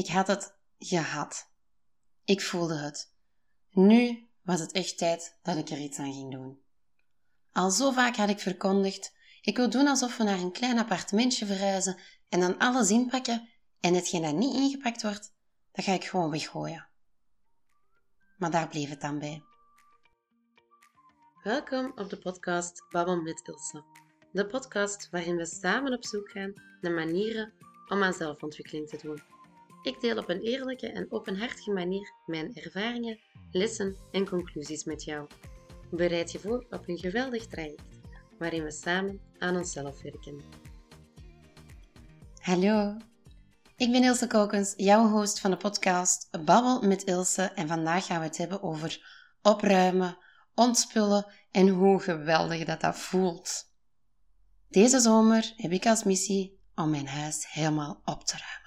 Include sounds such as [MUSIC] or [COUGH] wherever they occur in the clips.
Ik had het gehad. Ik voelde het. Nu was het echt tijd dat ik er iets aan ging doen. Al zo vaak had ik verkondigd: ik wil doen alsof we naar een klein appartementje verhuizen en dan alles inpakken en hetgeen dat niet ingepakt wordt, dat ga ik gewoon weggooien. Maar daar bleef het dan bij. Welkom op de podcast Babbel met Ilse. De podcast waarin we samen op zoek gaan naar manieren om aan zelfontwikkeling te doen. Ik deel op een eerlijke en openhartige manier mijn ervaringen, lessen en conclusies met jou. Bereid je voor op een geweldig traject waarin we samen aan onszelf werken. Hallo, ik ben Ilse Kokens, jouw host van de podcast Babbel met Ilse en vandaag gaan we het hebben over opruimen, ontspullen en hoe geweldig dat dat voelt. Deze zomer heb ik als missie om mijn huis helemaal op te ruimen.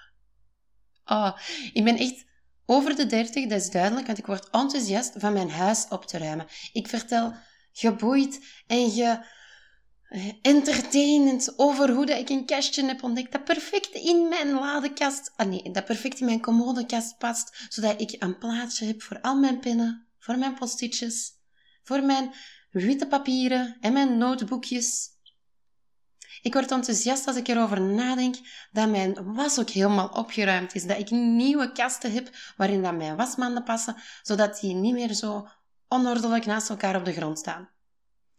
Oh, ik ben echt over de 30, dat is duidelijk, want ik word enthousiast van mijn huis op te ruimen. Ik vertel geboeid en ge eh, entertainend over hoe dat ik een kastje heb ontdekt dat perfect in mijn ladekast, ah nee, dat perfect in mijn commodekast past, zodat ik een plaatsje heb voor al mijn pennen, voor mijn postitjes, voor mijn witte papieren en mijn notebookjes. Ik word enthousiast als ik erover nadenk dat mijn was ook helemaal opgeruimd is. Dat ik nieuwe kasten heb waarin dat mijn wasmanden passen, zodat die niet meer zo onordelijk naast elkaar op de grond staan.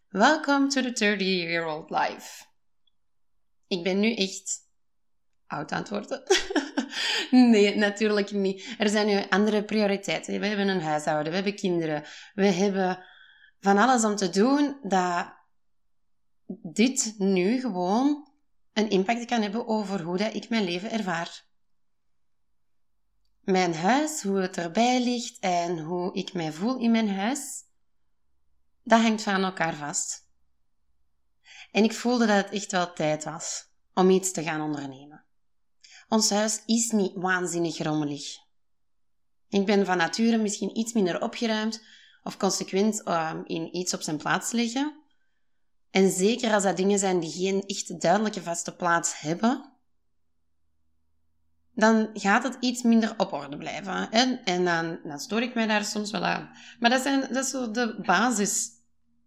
Welcome to the 30-year-old life. Ik ben nu echt oud aan het worden. [LAUGHS] nee, natuurlijk niet. Er zijn nu andere prioriteiten. We hebben een huishouden, we hebben kinderen, we hebben van alles om te doen dat dit nu gewoon een impact kan hebben over hoe dat ik mijn leven ervaar. Mijn huis, hoe het erbij ligt en hoe ik mij voel in mijn huis, dat hangt van elkaar vast. En ik voelde dat het echt wel tijd was om iets te gaan ondernemen. Ons huis is niet waanzinnig rommelig. Ik ben van nature misschien iets minder opgeruimd of consequent uh, in iets op zijn plaats leggen. En zeker als dat dingen zijn die geen echt duidelijke vaste plaats hebben, dan gaat het iets minder op orde blijven. En, en dan, dan stoor ik mij daar soms wel aan. Maar dat, zijn, dat is zo de basis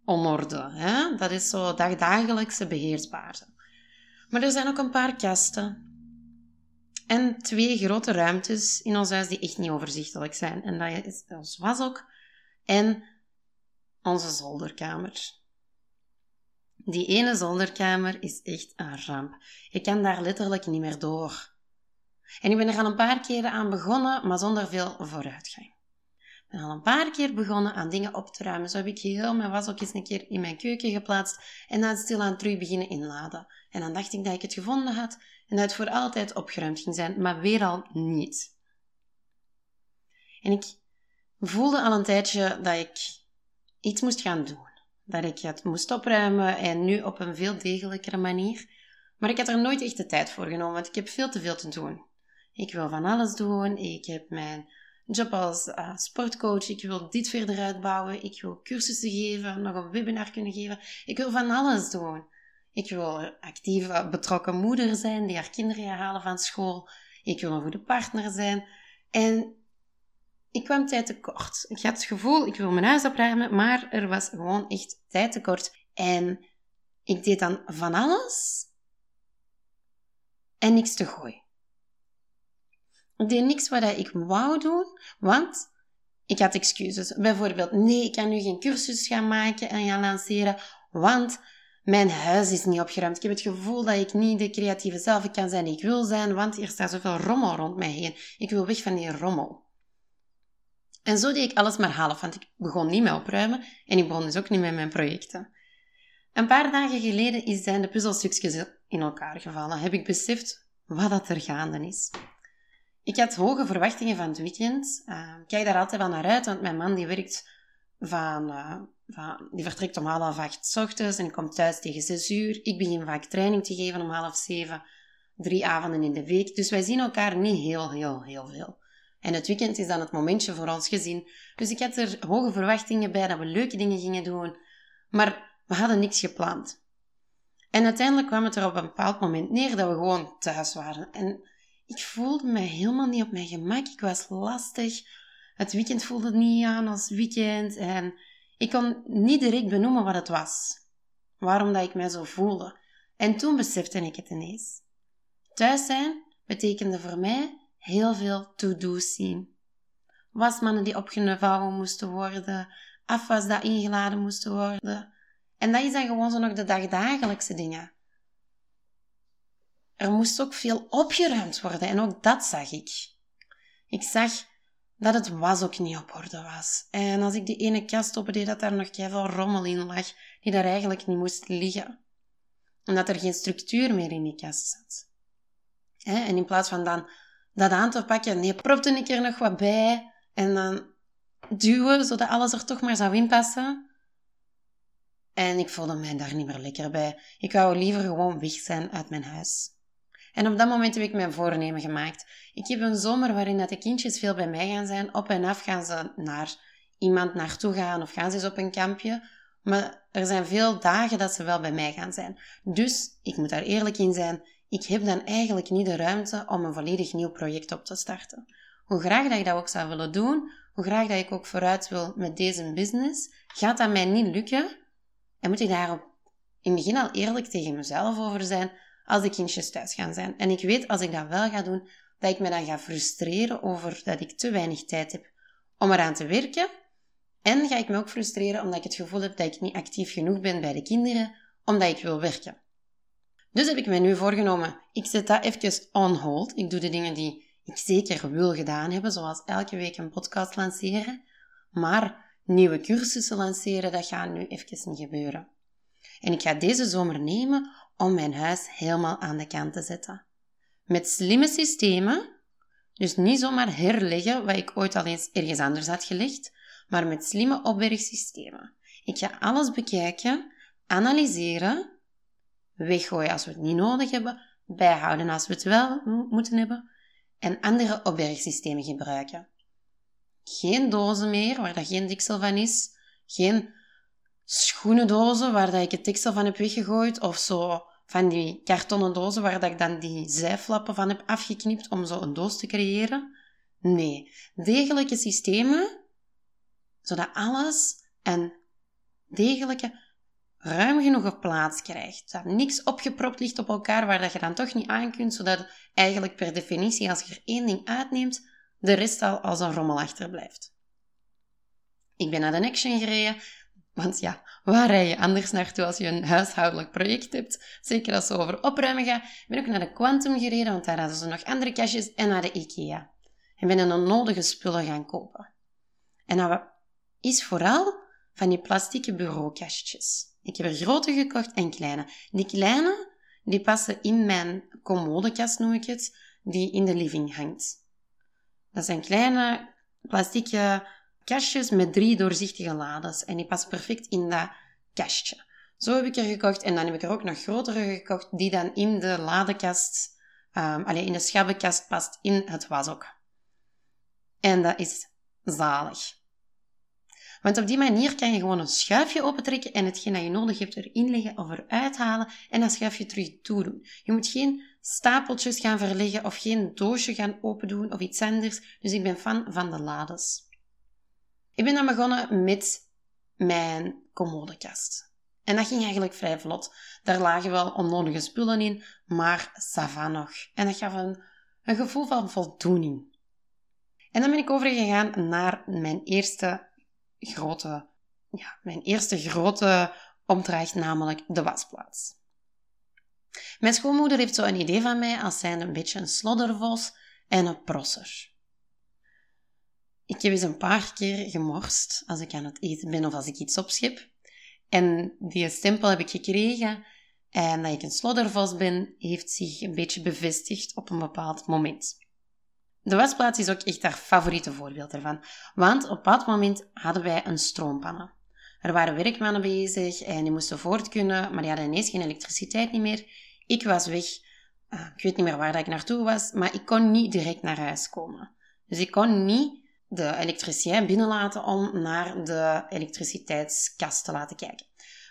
onorde. Hè? Dat is zo dagdagelijkse beheersbaarde. Maar er zijn ook een paar kasten. En twee grote ruimtes in ons huis die echt niet overzichtelijk zijn. En dat is ons wasok en onze zolderkamer. Die ene zolderkamer is echt een ramp. Ik kan daar letterlijk niet meer door. En ik ben er al een paar keren aan begonnen, maar zonder veel vooruitgang. Ik ben al een paar keer begonnen aan dingen op te ruimen. Zo heb ik heel mijn was ook eens een keer in mijn keuken geplaatst en dan stilaan terug beginnen inladen. En dan dacht ik dat ik het gevonden had en dat het voor altijd opgeruimd ging zijn, maar weer al niet. En ik voelde al een tijdje dat ik iets moest gaan doen dat ik het moest opruimen en nu op een veel degelijkere manier. Maar ik had er nooit echt de tijd voor genomen, want ik heb veel te veel te doen. Ik wil van alles doen. Ik heb mijn job als uh, sportcoach. Ik wil dit verder uitbouwen. Ik wil cursussen geven, nog een webinar kunnen geven. Ik wil van alles doen. Ik wil actieve, betrokken moeder zijn die haar kinderen halen van school. Ik wil een goede partner zijn. En ik kwam tijd tekort. Ik had het gevoel, ik wil mijn huis opruimen, maar er was gewoon echt tijd tekort. En ik deed dan van alles en niks te gooien. Ik deed niks wat ik wou doen, want ik had excuses. Bijvoorbeeld, nee, ik kan nu geen cursus gaan maken en gaan lanceren, want mijn huis is niet opgeruimd. Ik heb het gevoel dat ik niet de creatieve zelf kan zijn die ik wil zijn, want er staat zoveel rommel rond mij heen. Ik wil weg van die rommel. En zo deed ik alles maar half, want ik begon niet met opruimen en ik begon dus ook niet met mijn projecten. Een paar dagen geleden zijn de puzzelstukjes in elkaar gevallen. Heb ik beseft wat dat er gaande is. Ik had hoge verwachtingen van het weekend. Uh, ik kijk daar altijd wel naar uit, want mijn man die werkt van, uh, van die vertrekt om half acht s ochtends en komt thuis tegen zes uur. Ik begin vaak training te geven om half zeven, drie avonden in de week. Dus wij zien elkaar niet heel, heel, heel veel. En het weekend is dan het momentje voor ons gezin. Dus ik had er hoge verwachtingen bij dat we leuke dingen gingen doen. Maar we hadden niks gepland. En uiteindelijk kwam het er op een bepaald moment neer dat we gewoon thuis waren. En ik voelde me helemaal niet op mijn gemak. Ik was lastig. Het weekend voelde niet aan als weekend. En ik kon niet direct benoemen wat het was. Waarom dat ik mij zo voelde. En toen besefte ik het ineens. Thuis zijn betekende voor mij heel veel to-do's zien. Wasmannen die opgevouwen moesten worden, afwas dat ingeladen moesten worden. En dat is dan gewoon zo nog de dagdagelijkse dingen. Er moest ook veel opgeruimd worden en ook dat zag ik. Ik zag dat het was ook niet op orde was. En als ik die ene kast opdeed, dat daar nog veel rommel in lag, die daar eigenlijk niet moest liggen. En dat er geen structuur meer in die kast zat. En in plaats van dan dat aan te pakken, nee, propte ik er nog wat bij en dan duwen, zodat alles er toch maar zou inpassen. En ik voelde mij daar niet meer lekker bij. Ik wou liever gewoon weg zijn uit mijn huis. En op dat moment heb ik mijn voornemen gemaakt. Ik heb een zomer waarin dat de kindjes veel bij mij gaan zijn. Op en af gaan ze naar iemand naartoe gaan of gaan ze eens op een kampje. Maar er zijn veel dagen dat ze wel bij mij gaan zijn. Dus, ik moet daar eerlijk in zijn, ik heb dan eigenlijk niet de ruimte om een volledig nieuw project op te starten. Hoe graag dat ik dat ook zou willen doen, hoe graag dat ik ook vooruit wil met deze business, gaat dat mij niet lukken. En moet ik daarop in het begin al eerlijk tegen mezelf over zijn als de kindjes thuis gaan zijn. En ik weet als ik dat wel ga doen, dat ik me dan ga frustreren over dat ik te weinig tijd heb om eraan te werken. En ga ik me ook frustreren omdat ik het gevoel heb dat ik niet actief genoeg ben bij de kinderen, omdat ik wil werken. Dus heb ik mij nu voorgenomen, ik zet dat even on hold. Ik doe de dingen die ik zeker wil gedaan hebben, zoals elke week een podcast lanceren. Maar nieuwe cursussen lanceren, dat gaat nu even niet gebeuren. En ik ga deze zomer nemen om mijn huis helemaal aan de kant te zetten. Met slimme systemen, dus niet zomaar herleggen wat ik ooit al eens ergens anders had gelegd, maar met slimme opbergsystemen. Ik ga alles bekijken, analyseren, weggooien als we het niet nodig hebben, bijhouden als we het wel moeten hebben en andere opbergsystemen gebruiken. Geen dozen meer waar dat geen diksel van is, geen schoenendozen waar dat ik het diksel van heb weggegooid of zo van die kartonnen dozen waar dat ik dan die zijflappen van heb afgeknipt om zo een doos te creëren. Nee, degelijke systemen, zodat alles een degelijke, ruim genoeg plaats krijgt. Dat niks opgepropt ligt op elkaar waar dat je dan toch niet aan kunt, zodat eigenlijk per definitie, als je er één ding uitneemt, de rest al als een rommel achterblijft. Ik ben naar de Action gereden want ja, waar rij je anders naartoe als je een huishoudelijk project hebt? Zeker als het over opruimen gaat. Ik ben ook naar de Quantum gereden, want daar hadden ze nog andere kastjes. En naar de IKEA. En ben een onnodige spullen gaan kopen. En dat is vooral van die plastieke bureaukastjes. Ik heb er grote gekocht en kleine. Die kleine, die passen in mijn commodekast, noem ik het, die in de living hangt. Dat zijn kleine plastieke kastjes met drie doorzichtige lades. En die past perfect in dat kastje. Zo heb ik er gekocht. En dan heb ik er ook nog grotere gekocht, die dan in de ladekast, um, alleen in de schabbenkast past in het washok. En dat is zalig. Want op die manier kan je gewoon een schuifje opentrekken en hetgeen dat je nodig hebt erin leggen of eruit halen en dat schuifje terug toedoen. Je moet geen stapeltjes gaan verleggen of geen doosje gaan opendoen of iets anders. Dus ik ben fan van de lades. Ik ben dan begonnen met mijn commodekast. En dat ging eigenlijk vrij vlot. Daar lagen wel onnodige spullen in, maar sava nog. En dat gaf een, een gevoel van voldoening. En dan ben ik overgegaan naar mijn eerste grote, ja, mijn eerste grote opdracht, namelijk de wasplaats. Mijn schoonmoeder heeft zo een idee van mij als zijn een beetje een sloddervos en een prosser. Ik heb eens een paar keer gemorst als ik aan het eten ben of als ik iets opschep. En die stempel heb ik gekregen. En dat ik een sloddervos ben, heeft zich een beetje bevestigd op een bepaald moment. De wasplaats is ook echt haar favoriete voorbeeld ervan. Want op bepaald moment hadden wij een stroompanne. Er waren werkmannen bezig en die moesten voort kunnen, maar die hadden ineens geen elektriciteit niet meer. Ik was weg. Uh, ik weet niet meer waar dat ik naartoe was, maar ik kon niet direct naar huis komen. Dus ik kon niet de elektricien binnenlaten om naar de elektriciteitskast te laten kijken.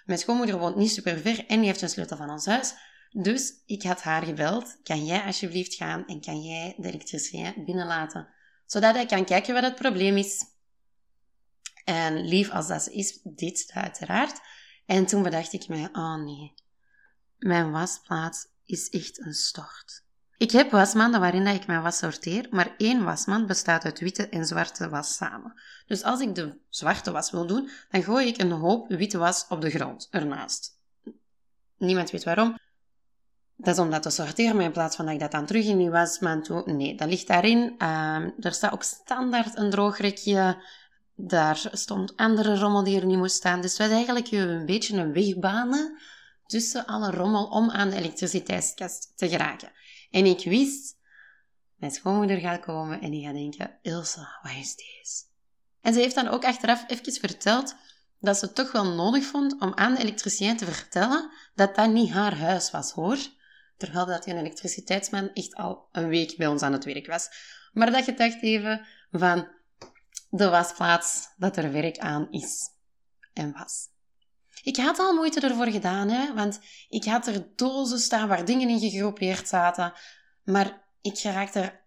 Mijn schoonmoeder woont niet super ver en die heeft een sleutel van ons huis. Dus ik had haar gebeld. Kan jij alsjeblieft gaan en kan jij de elektricien binnenlaten? Zodat hij kan kijken wat het probleem is. En lief als dat is, dit uiteraard. En toen bedacht ik mij, oh nee, mijn wasplaats is echt een stort. Ik heb wasmanden waarin ik mijn was sorteer, maar één wasmand bestaat uit witte en zwarte was samen. Dus als ik de zwarte was wil doen, dan gooi ik een hoop witte was op de grond ernaast. Niemand weet waarom. Dat is om dat te sorteren, maar in plaats van dat ik dat dan terug in die wasmand doe, nee, dat ligt daarin. Uh, er staat ook standaard een droogrekje. Daar stond andere rommel die er niet moest staan. Dus wij eigenlijk een beetje een wegbanen tussen alle rommel om aan de elektriciteitskast te geraken. En ik wist, mijn schoonmoeder gaat komen en die gaat denken, Ilse, wat is deze? En ze heeft dan ook achteraf even verteld dat ze het toch wel nodig vond om aan de elektricien te vertellen dat dat niet haar huis was, hoor. Terwijl dat een elektriciteitsman echt al een week bij ons aan het werk was. Maar dat je dacht even van de wasplaats dat er werk aan is en was. Ik had al moeite ervoor gedaan, hè, want ik had er dozen staan waar dingen in gegroepeerd zaten. Maar ik geraakte er,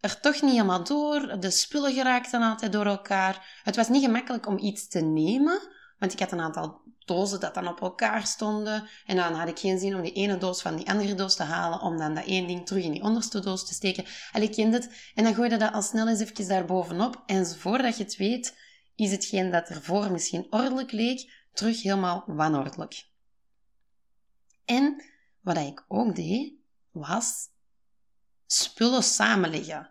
er toch niet helemaal door. De spullen geraakten altijd door elkaar. Het was niet gemakkelijk om iets te nemen, want ik had een aantal dozen dat dan op elkaar stonden. En dan had ik geen zin om die ene doos van die andere doos te halen, om dan dat één ding terug in die onderste doos te steken. En ik kende het. En dan gooide dat al snel eens even daar bovenop. En voordat je het weet, is hetgeen dat ervoor misschien ordelijk leek, terug helemaal wanordelijk. En wat ik ook deed, was spullen samenleggen.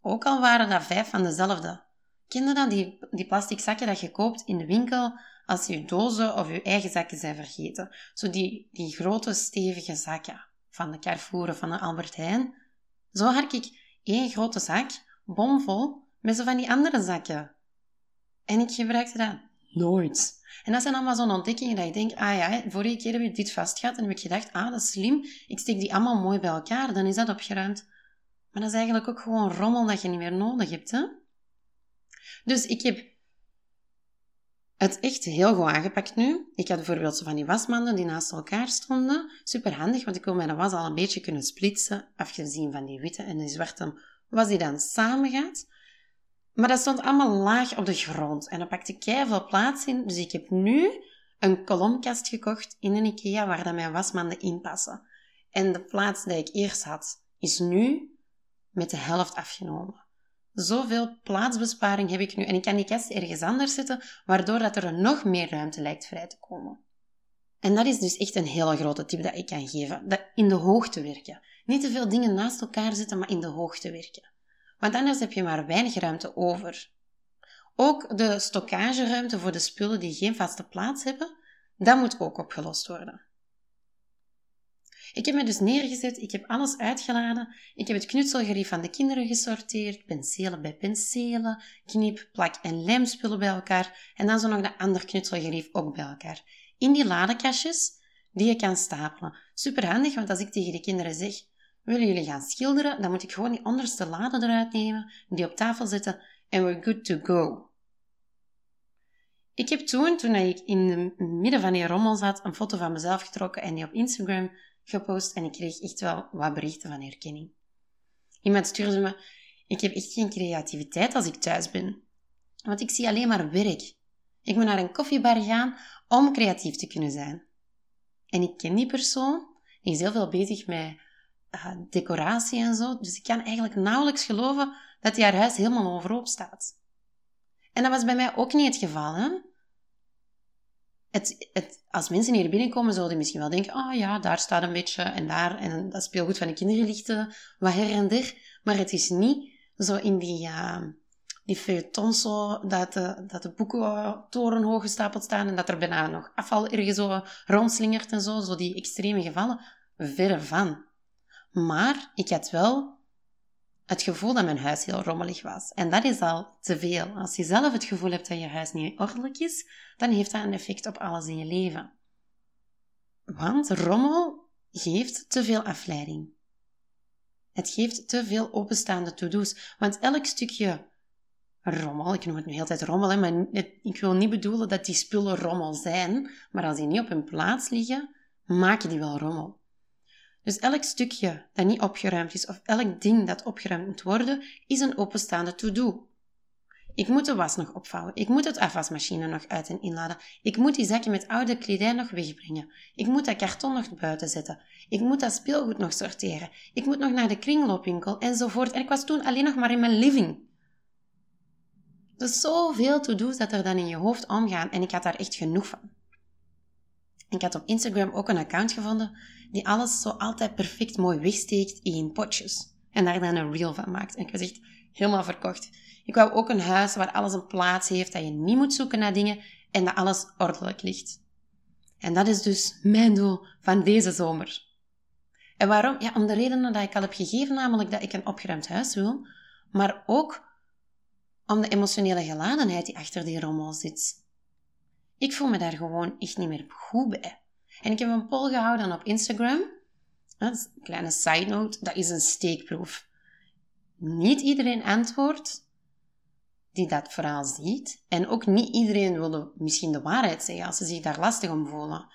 Ook al waren dat vijf van dezelfde. Kende dat, die, die plastic zakken dat je koopt in de winkel als je dozen of je eigen zakken zijn vergeten? Zo die, die grote stevige zakken van de Carrefour van de Albert Heijn. Zo had ik één grote zak, bomvol, met zo van die andere zakken. En ik gebruikte dat Nooit. En dat zijn allemaal zo'n ontdekkingen dat je denkt, ah ja, vorige keer heb je dit vast gehad en heb ik gedacht, ah, dat is slim, ik steek die allemaal mooi bij elkaar, dan is dat opgeruimd. Maar dat is eigenlijk ook gewoon rommel dat je niet meer nodig hebt, hè? Dus ik heb het echt heel goed aangepakt nu. Ik had bijvoorbeeld zo van die wasmanden die naast elkaar stonden. Super handig, want ik kon mijn was al een beetje kunnen splitsen, afgezien van die witte en die zwarte was die dan samen gaat. Maar dat stond allemaal laag op de grond en daar pakte ik veel plaats in. Dus ik heb nu een kolomkast gekocht in een IKEA waar dat mijn wasmanden in passen. En de plaats die ik eerst had, is nu met de helft afgenomen. Zoveel plaatsbesparing heb ik nu en ik kan die kast ergens anders zetten, waardoor dat er nog meer ruimte lijkt vrij te komen. En dat is dus echt een hele grote tip dat ik kan geven. Dat in de hoogte werken. Niet te veel dingen naast elkaar zetten, maar in de hoogte werken want anders heb je maar weinig ruimte over. Ook de stockageruimte voor de spullen die geen vaste plaats hebben, dat moet ook opgelost worden. Ik heb me dus neergezet, ik heb alles uitgeladen, ik heb het knutselgerief van de kinderen gesorteerd, penselen bij penselen, knip, plak en lijmspullen bij elkaar en dan zo nog de andere knutselgerief ook bij elkaar. In die ladekastjes die je kan stapelen. Super handig, want als ik tegen de kinderen zeg, Willen jullie gaan schilderen, dan moet ik gewoon die onderste lade eruit nemen, die op tafel zetten en we're good to go. Ik heb toen, toen ik in het midden van die rommel zat, een foto van mezelf getrokken en die op Instagram gepost en ik kreeg echt wel wat berichten van herkenning. Iemand stuurde me, ik heb echt geen creativiteit als ik thuis ben. Want ik zie alleen maar werk. Ik moet naar een koffiebar gaan om creatief te kunnen zijn. En ik ken die persoon, die is heel veel bezig met uh, decoratie en zo. Dus ik kan eigenlijk nauwelijks geloven dat die haar huis helemaal overhoop staat. En dat was bij mij ook niet het geval. Als mensen hier binnenkomen, zouden die misschien wel denken: oh ja, daar staat een beetje en daar. En dat speelgoed van de kinderen wat her en der. Maar het is niet zo in die, uh, die dat de, dat de boeken torenhoog gestapeld staan en dat er bijna nog afval ergens zo rondslingert en zo. Zo die extreme gevallen. Verre van. Maar ik had wel het gevoel dat mijn huis heel rommelig was. En dat is al te veel. Als je zelf het gevoel hebt dat je huis niet ordelijk is, dan heeft dat een effect op alles in je leven. Want rommel geeft te veel afleiding. Het geeft te veel openstaande to-do's. Want elk stukje rommel, ik noem het nu heel tijd rommel, maar ik wil niet bedoelen dat die spullen rommel zijn, maar als die niet op hun plaats liggen, maken die wel rommel. Dus elk stukje dat niet opgeruimd is of elk ding dat opgeruimd moet worden, is een openstaande to-do. Ik moet de was nog opvouwen. Ik moet het afwasmachine nog uit en inladen. Ik moet die zakken met oude kledij nog wegbrengen. Ik moet dat karton nog buiten zetten. Ik moet dat speelgoed nog sorteren. Ik moet nog naar de kringloopwinkel enzovoort. En ik was toen alleen nog maar in mijn living. Is zoveel to-do's dat er dan in je hoofd omgaan en ik had daar echt genoeg van. Ik had op Instagram ook een account gevonden die alles zo altijd perfect mooi wegsteekt in potjes. En daar dan een reel van maakt. En ik was echt helemaal verkocht. Ik wou ook een huis waar alles een plaats heeft, dat je niet moet zoeken naar dingen en dat alles ordelijk ligt. En dat is dus mijn doel van deze zomer. En waarom? Ja, om de redenen dat ik al heb gegeven, namelijk dat ik een opgeruimd huis wil, maar ook om de emotionele geladenheid die achter die rommel zit. Ik voel me daar gewoon echt niet meer goed bij. En ik heb een poll gehouden op Instagram. een kleine side note, dat is een steekproef. Niet iedereen antwoordt die dat verhaal ziet. En ook niet iedereen wil misschien de waarheid zeggen als ze zich daar lastig om voelen.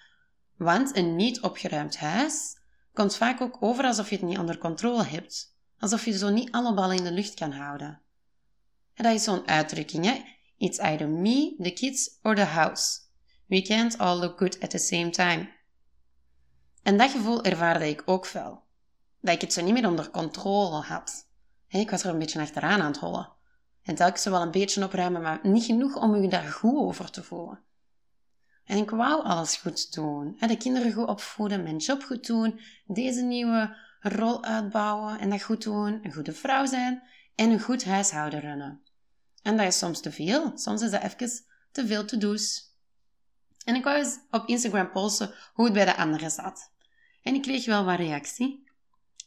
Want een niet opgeruimd huis komt vaak ook over alsof je het niet onder controle hebt. Alsof je zo niet alle ballen in de lucht kan houden. En dat is zo'n uitdrukking, hè? It's either me, the kids or the house. We can't all look good at the same time. En dat gevoel ervaarde ik ook wel. Dat ik het zo niet meer onder controle had. Ik was er een beetje achteraan aan het hollen. En telkens wel een beetje opruimen, maar niet genoeg om je daar goed over te voelen. En ik wou alles goed doen. De kinderen goed opvoeden, mijn job goed doen, deze nieuwe rol uitbouwen en dat goed doen, een goede vrouw zijn en een goed huishouden runnen. En dat is soms te veel. Soms is dat even te veel te do's. En ik wou eens op Instagram posten hoe het bij de anderen zat. En ik kreeg wel wat reactie.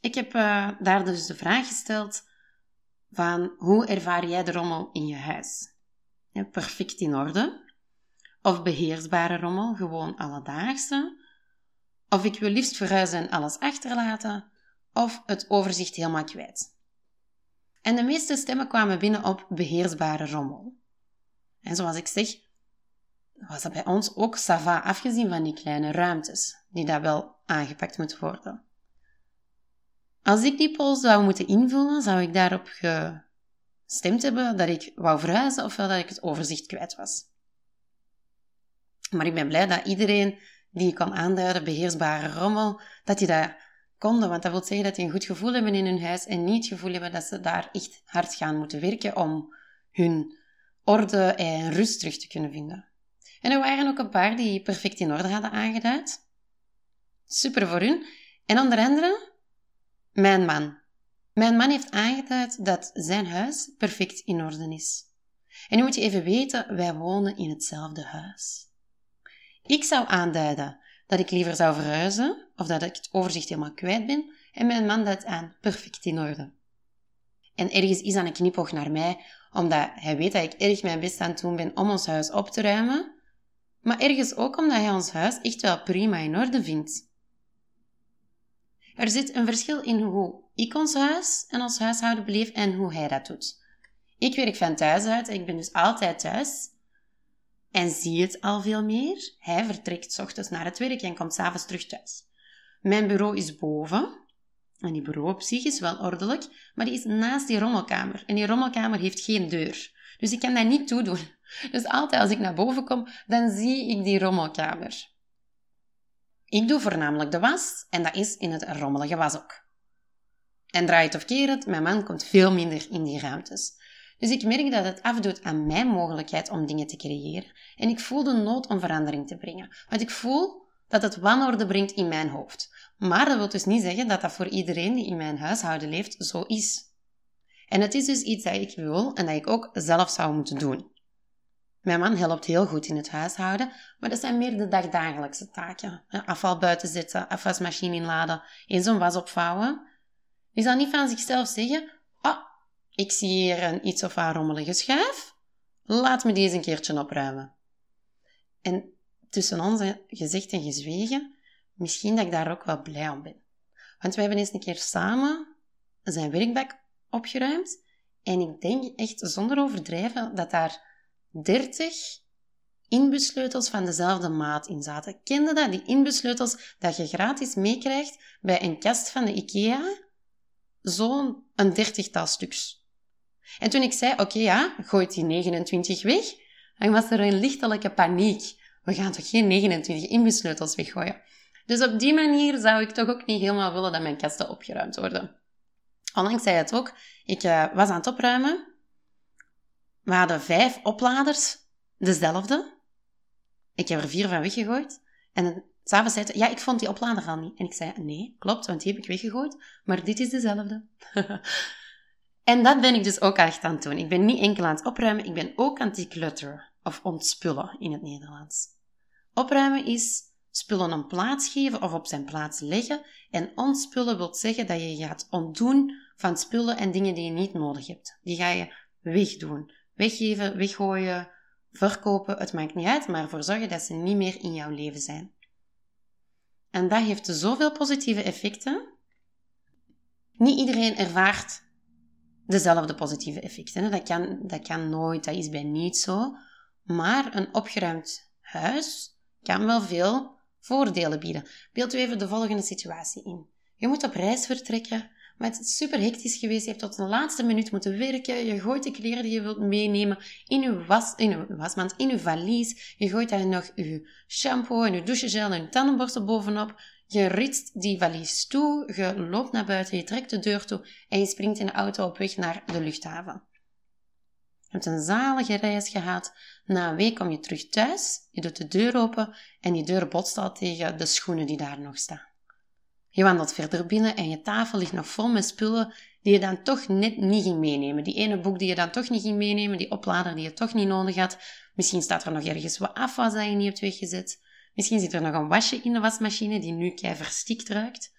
Ik heb uh, daar dus de vraag gesteld van hoe ervaar jij de rommel in je huis? perfect in orde? Of beheersbare rommel, gewoon alledaagse? Of ik wil liefst verhuizen en alles achterlaten? Of het overzicht helemaal kwijt? En de meeste stemmen kwamen binnen op beheersbare rommel. En zoals ik zeg, was dat bij ons ook sava, afgezien van die kleine ruimtes, die daar wel aangepakt moeten worden. Als ik die poll zou moeten invullen, zou ik daarop gestemd hebben dat ik wou verhuizen ofwel dat ik het overzicht kwijt was. Maar ik ben blij dat iedereen die kon aanduiden, beheersbare rommel, dat die dat konden. Want dat wil zeggen dat die een goed gevoel hebben in hun huis en niet het gevoel hebben dat ze daar echt hard gaan moeten werken om hun orde en rust terug te kunnen vinden. En er waren ook een paar die perfect in orde hadden aangeduid. Super voor hun. En onder andere mijn man. Mijn man heeft aangeduid dat zijn huis perfect in orde is. En nu moet je even weten, wij wonen in hetzelfde huis. Ik zou aanduiden dat ik liever zou verhuizen, of dat ik het overzicht helemaal kwijt ben, en mijn man duidt aan perfect in orde. En ergens is dat een knipoog naar mij, omdat hij weet dat ik erg mijn best aan het doen ben om ons huis op te ruimen, maar ergens ook omdat hij ons huis echt wel prima in orde vindt. Er zit een verschil in hoe ik ons huis en ons huishouden beleef en hoe hij dat doet. Ik werk van thuis uit, ik ben dus altijd thuis en zie het al veel meer. Hij vertrekt s ochtends naar het werk en komt s'avonds terug thuis. Mijn bureau is boven. En die bureau op zich is wel ordelijk, maar die is naast die rommelkamer. En die rommelkamer heeft geen deur. Dus ik kan dat niet toedoen. Dus altijd als ik naar boven kom, dan zie ik die rommelkamer. Ik doe voornamelijk de was en dat is in het rommelige wasok. En draai het of keer mijn man komt veel minder in die ruimtes. Dus ik merk dat het afdoet aan mijn mogelijkheid om dingen te creëren. En ik voel de nood om verandering te brengen. Want ik voel dat het wanorde brengt in mijn hoofd. Maar dat wil dus niet zeggen dat dat voor iedereen die in mijn huishouden leeft zo is. En het is dus iets dat ik wil en dat ik ook zelf zou moeten doen. Mijn man helpt heel goed in het huishouden, maar dat zijn meer de dagdagelijkse taken. Afval buiten zetten, afwasmachine inladen, in zo'n was opvouwen. Je zal niet van zichzelf zeggen, ah, ik zie hier een iets of wat rommelige schuif, laat me deze een keertje opruimen. En tussen ons gezegd en gezwegen, misschien dat ik daar ook wel blij om ben. Want we hebben eens een keer samen zijn werkbak opgeruimd en ik denk echt zonder overdrijven dat daar 30 inbussleutels van dezelfde maat in zaten. Kende dat? Die inbussleutels dat je gratis meekrijgt bij een kast van de IKEA? Zo'n een dertigtal stuks. En toen ik zei, oké ja, gooi die 29 weg, dan was er een lichtelijke paniek. We gaan toch geen 29 inbussleutels weggooien? Dus op die manier zou ik toch ook niet helemaal willen dat mijn kasten opgeruimd worden. Onlangs zei het ook, ik uh, was aan het opruimen. We hadden vijf opladers, dezelfde. Ik heb er vier van weggegooid. En s'avonds zei hij, ja, ik vond die oplader al niet. En ik zei, nee, klopt, want die heb ik weggegooid. Maar dit is dezelfde. [LAUGHS] en dat ben ik dus ook echt aan het doen. Ik ben niet enkel aan het opruimen, ik ben ook aan het declutteren. Of ontspullen in het Nederlands. Opruimen is spullen een plaats geven of op zijn plaats leggen. En ontspullen wil zeggen dat je gaat ontdoen van spullen en dingen die je niet nodig hebt. Die ga je wegdoen. Weggeven, weggooien, verkopen, het maakt niet uit, maar ervoor zorgen dat ze niet meer in jouw leven zijn. En dat heeft zoveel positieve effecten. Niet iedereen ervaart dezelfde positieve effecten. Dat kan, dat kan nooit, dat is bij niet zo. Maar een opgeruimd huis kan wel veel voordelen bieden. Beeld u even de volgende situatie in. Je moet op reis vertrekken, maar het is super hectisch geweest. Je hebt tot de laatste minuut moeten werken. Je gooit de kleren die je wilt meenemen in je, was, in je wasmand, in je valies. Je gooit daar nog je shampoo en je douchegel en je tandenborstel bovenop. Je ritst die valies toe, je loopt naar buiten, je trekt de deur toe en je springt in de auto op weg naar de luchthaven. Je hebt een zalige reis gehad. Na een week kom je terug thuis, je doet de deur open en die deur botst al tegen de schoenen die daar nog staan. Je wandelt verder binnen en je tafel ligt nog vol met spullen die je dan toch net niet ging meenemen. Die ene boek die je dan toch niet ging meenemen, die oplader die je toch niet nodig had. Misschien staat er nog ergens wat afwas dat je niet hebt weggezet. Misschien zit er nog een wasje in de wasmachine die nu kei verstikt ruikt.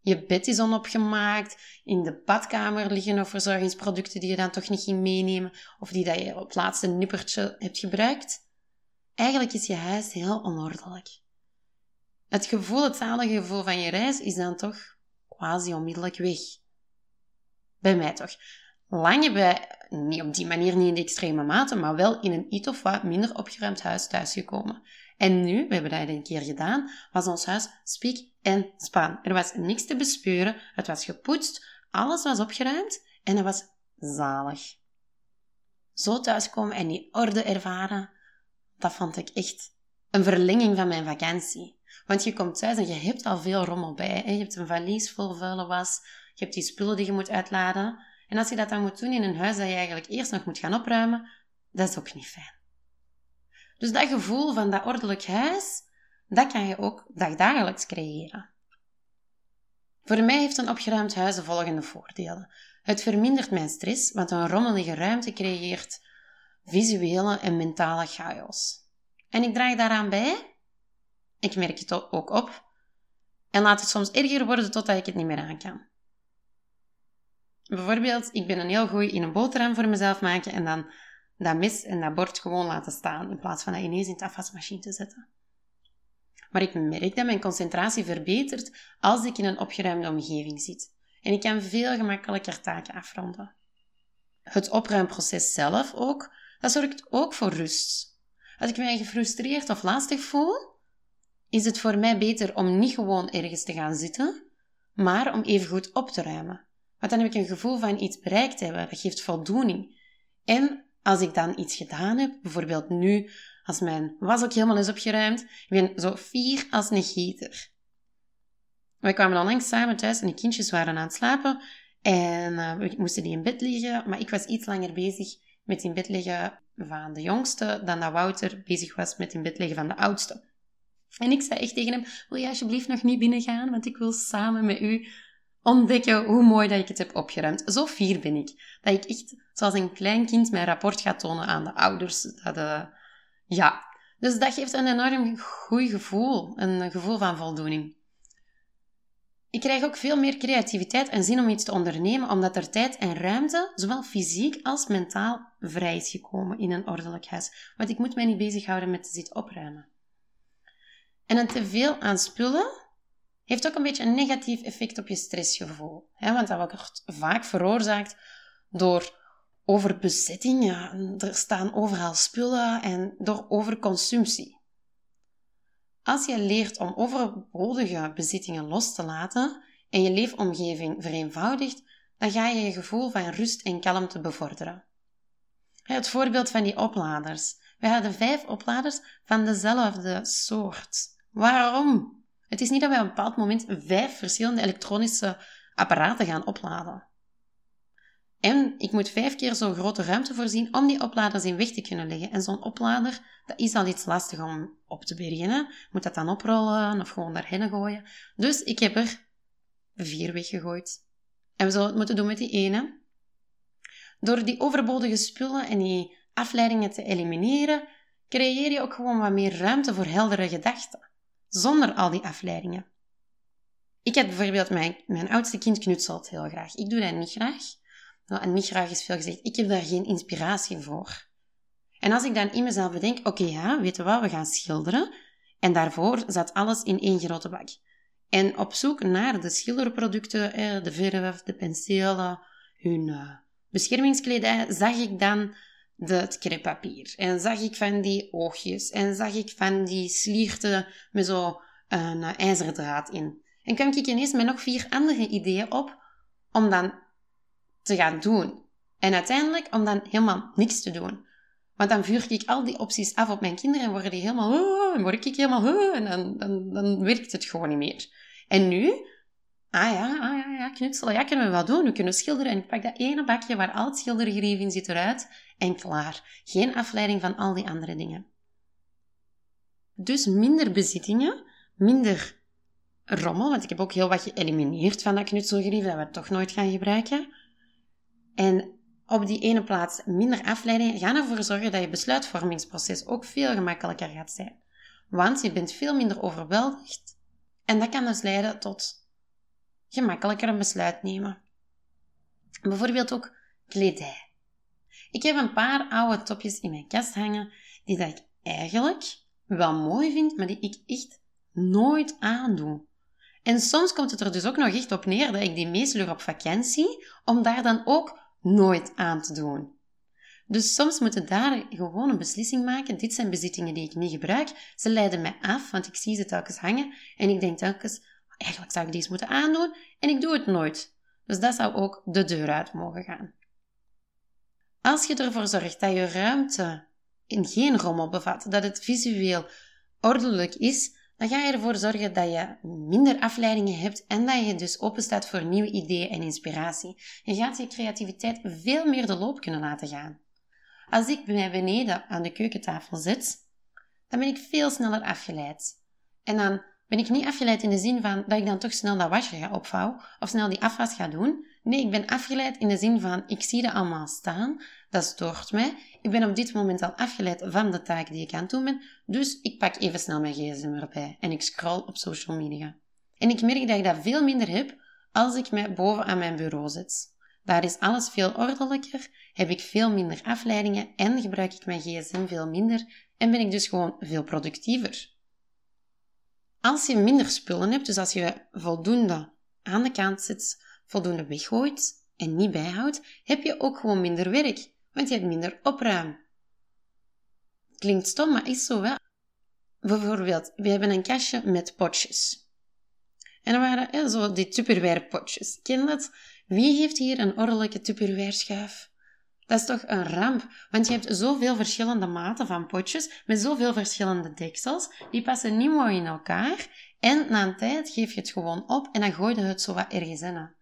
Je bed is onopgemaakt. In de badkamer liggen nog verzorgingsproducten die je dan toch niet ging meenemen. Of die dat je op het laatste nippertje hebt gebruikt. Eigenlijk is je huis heel onordelijk. Het gevoel, het zalige gevoel van je reis is dan toch quasi onmiddellijk weg. Bij mij toch. Lang hebben wij, niet op die manier, niet in de extreme mate, maar wel in een iets of wat minder opgeruimd huis thuisgekomen. En nu, we hebben dat een keer gedaan, was ons huis spiek en span. Er was niks te bespeuren, het was gepoetst, alles was opgeruimd en het was zalig. Zo thuiskomen en die orde ervaren, dat vond ik echt een verlenging van mijn vakantie. Want je komt thuis en je hebt al veel rommel bij. Hè? Je hebt een valies vol vuile was, je hebt die spullen die je moet uitladen. En als je dat dan moet doen in een huis dat je eigenlijk eerst nog moet gaan opruimen, dat is ook niet fijn. Dus dat gevoel van dat ordelijk huis, dat kan je ook dagdagelijks creëren. Voor mij heeft een opgeruimd huis de volgende voordelen. Het vermindert mijn stress, want een rommelige ruimte creëert visuele en mentale chaos. En ik draag daaraan bij. Ik merk het ook op. En laat het soms erger worden totdat ik het niet meer aan kan. Bijvoorbeeld, ik ben een heel goed in een boterham voor mezelf maken en dan dat mes en dat bord gewoon laten staan in plaats van dat ineens in de afwasmachine te zetten. Maar ik merk dat mijn concentratie verbetert als ik in een opgeruimde omgeving zit. En ik kan veel gemakkelijker taken afronden. Het opruimproces zelf ook, dat zorgt ook voor rust. Als ik mij gefrustreerd of lastig voel, is het voor mij beter om niet gewoon ergens te gaan zitten, maar om even goed op te ruimen. Want dan heb ik een gevoel van iets bereikt hebben. Dat geeft voldoening. En als ik dan iets gedaan heb, bijvoorbeeld nu, als mijn was ook helemaal is opgeruimd, ik ben zo fier als een gieter. We kwamen onlangs samen thuis en de kindjes waren aan het slapen en uh, we moesten die in bed liggen, maar ik was iets langer bezig met in bed liggen van de jongste dan dat Wouter bezig was met in bed liggen van de oudste. En ik zei echt tegen hem, wil je alsjeblieft nog niet binnengaan, want ik wil samen met u ontdekken hoe mooi dat ik het heb opgeruimd. Zo fier ben ik. Dat ik echt, zoals een klein kind, mijn rapport ga tonen aan de ouders. Dat, uh, ja. Dus dat geeft een enorm goed gevoel. Een gevoel van voldoening. Ik krijg ook veel meer creativiteit en zin om iets te ondernemen, omdat er tijd en ruimte, zowel fysiek als mentaal, vrij is gekomen in een ordelijk huis. Want ik moet mij niet bezighouden met zitten opruimen. En een teveel aan spullen heeft ook een beetje een negatief effect op je stressgevoel. Hè? Want dat wordt vaak veroorzaakt door over bezittingen. Er staan overal spullen en door overconsumptie. Als je leert om overbodige bezittingen los te laten en je leefomgeving vereenvoudigt, dan ga je je gevoel van rust en kalmte bevorderen. Het voorbeeld van die opladers. We hadden vijf opladers van dezelfde soort. Waarom? Het is niet dat we op een bepaald moment vijf verschillende elektronische apparaten gaan opladen. En ik moet vijf keer zo'n grote ruimte voorzien om die opladers in weg te kunnen leggen. En zo'n oplader, dat is al iets lastig om op te bergen. Moet dat dan oprollen of gewoon daarheen gooien. Dus ik heb er vier weggegooid. En we zullen het moeten doen met die ene. Door die overbodige spullen en die afleidingen te elimineren, creëer je ook gewoon wat meer ruimte voor heldere gedachten. Zonder al die afleidingen. Ik heb bijvoorbeeld mijn, mijn oudste kind knutselt heel graag. Ik doe dat niet graag. En niet graag is veel gezegd. Ik heb daar geen inspiratie voor. En als ik dan in mezelf bedenk, oké ja, weten we wat, we gaan schilderen. En daarvoor zat alles in één grote bak. En op zoek naar de schilderproducten, de verf, de penselen, hun eh, beschermingskledij, zag ik dan het kreppapier. En zag ik van die oogjes. En zag ik van die slierten met zo een uh, ijzerdraad in. En kwam ik ineens met nog vier andere ideeën op om dan te gaan doen. En uiteindelijk om dan helemaal niks te doen. Want dan vuur ik al die opties af op mijn kinderen en worden die helemaal, en word ik helemaal, en dan, dan, dan werkt het gewoon niet meer. En nu, ah ja, ah ja, ja, knutselen, ja, kunnen we wat doen. We kunnen schilderen en ik pak dat ene bakje waar al het schildergerief in zit eruit en klaar. Geen afleiding van al die andere dingen. Dus minder bezittingen, minder rommel, want ik heb ook heel wat geëlimineerd van dat knutselgerief dat we toch nooit gaan gebruiken. En op die ene plaats minder afleiding gaan ervoor zorgen dat je besluitvormingsproces ook veel gemakkelijker gaat zijn. Want je bent veel minder overweldigd en dat kan dus leiden tot gemakkelijker een besluit nemen. Bijvoorbeeld ook kledij. Ik heb een paar oude topjes in mijn kast hangen die dat ik eigenlijk wel mooi vind, maar die ik echt nooit aandoe. En soms komt het er dus ook nog echt op neer dat ik die meesleur op vakantie, om daar dan ook nooit aan te doen. Dus soms moet je daar gewoon een beslissing maken. Dit zijn bezittingen die ik niet gebruik. Ze leiden mij af, want ik zie ze telkens hangen. En ik denk telkens, eigenlijk zou ik deze moeten aandoen. En ik doe het nooit. Dus dat zou ook de deur uit mogen gaan. Als je ervoor zorgt dat je ruimte in geen rommel bevat, dat het visueel ordelijk is, dan ga je ervoor zorgen dat je minder afleidingen hebt en dat je dus open staat voor nieuwe ideeën en inspiratie. Je gaat je creativiteit veel meer de loop kunnen laten gaan. Als ik mij beneden aan de keukentafel zit, dan ben ik veel sneller afgeleid. En dan ben ik niet afgeleid in de zin van dat ik dan toch snel dat wasje ga opvouwen of snel die afwas ga doen. Nee, ik ben afgeleid in de zin van ik zie dat allemaal staan, dat stoort mij. Ik ben op dit moment al afgeleid van de taak die ik aan het doen ben, dus ik pak even snel mijn gsm erbij en ik scroll op social media. En ik merk dat ik dat veel minder heb als ik mij boven aan mijn bureau zit. Daar is alles veel ordelijker, heb ik veel minder afleidingen en gebruik ik mijn gsm veel minder en ben ik dus gewoon veel productiever. Als je minder spullen hebt, dus als je voldoende aan de kant zit, voldoende weggooit en niet bijhoudt, heb je ook gewoon minder werk, want je hebt minder opruim. Klinkt stom, maar is zo wel. Bijvoorbeeld, we hebben een kastje met potjes. En er waren zo die Tupperware potjes. Ken dat? Wie heeft hier een ordelijke Tupperware schuif? Dat is toch een ramp, want je hebt zoveel verschillende maten van potjes met zoveel verschillende deksels. Die passen niet mooi in elkaar en na een tijd geef je het gewoon op en dan gooi je het zo wat ergens in.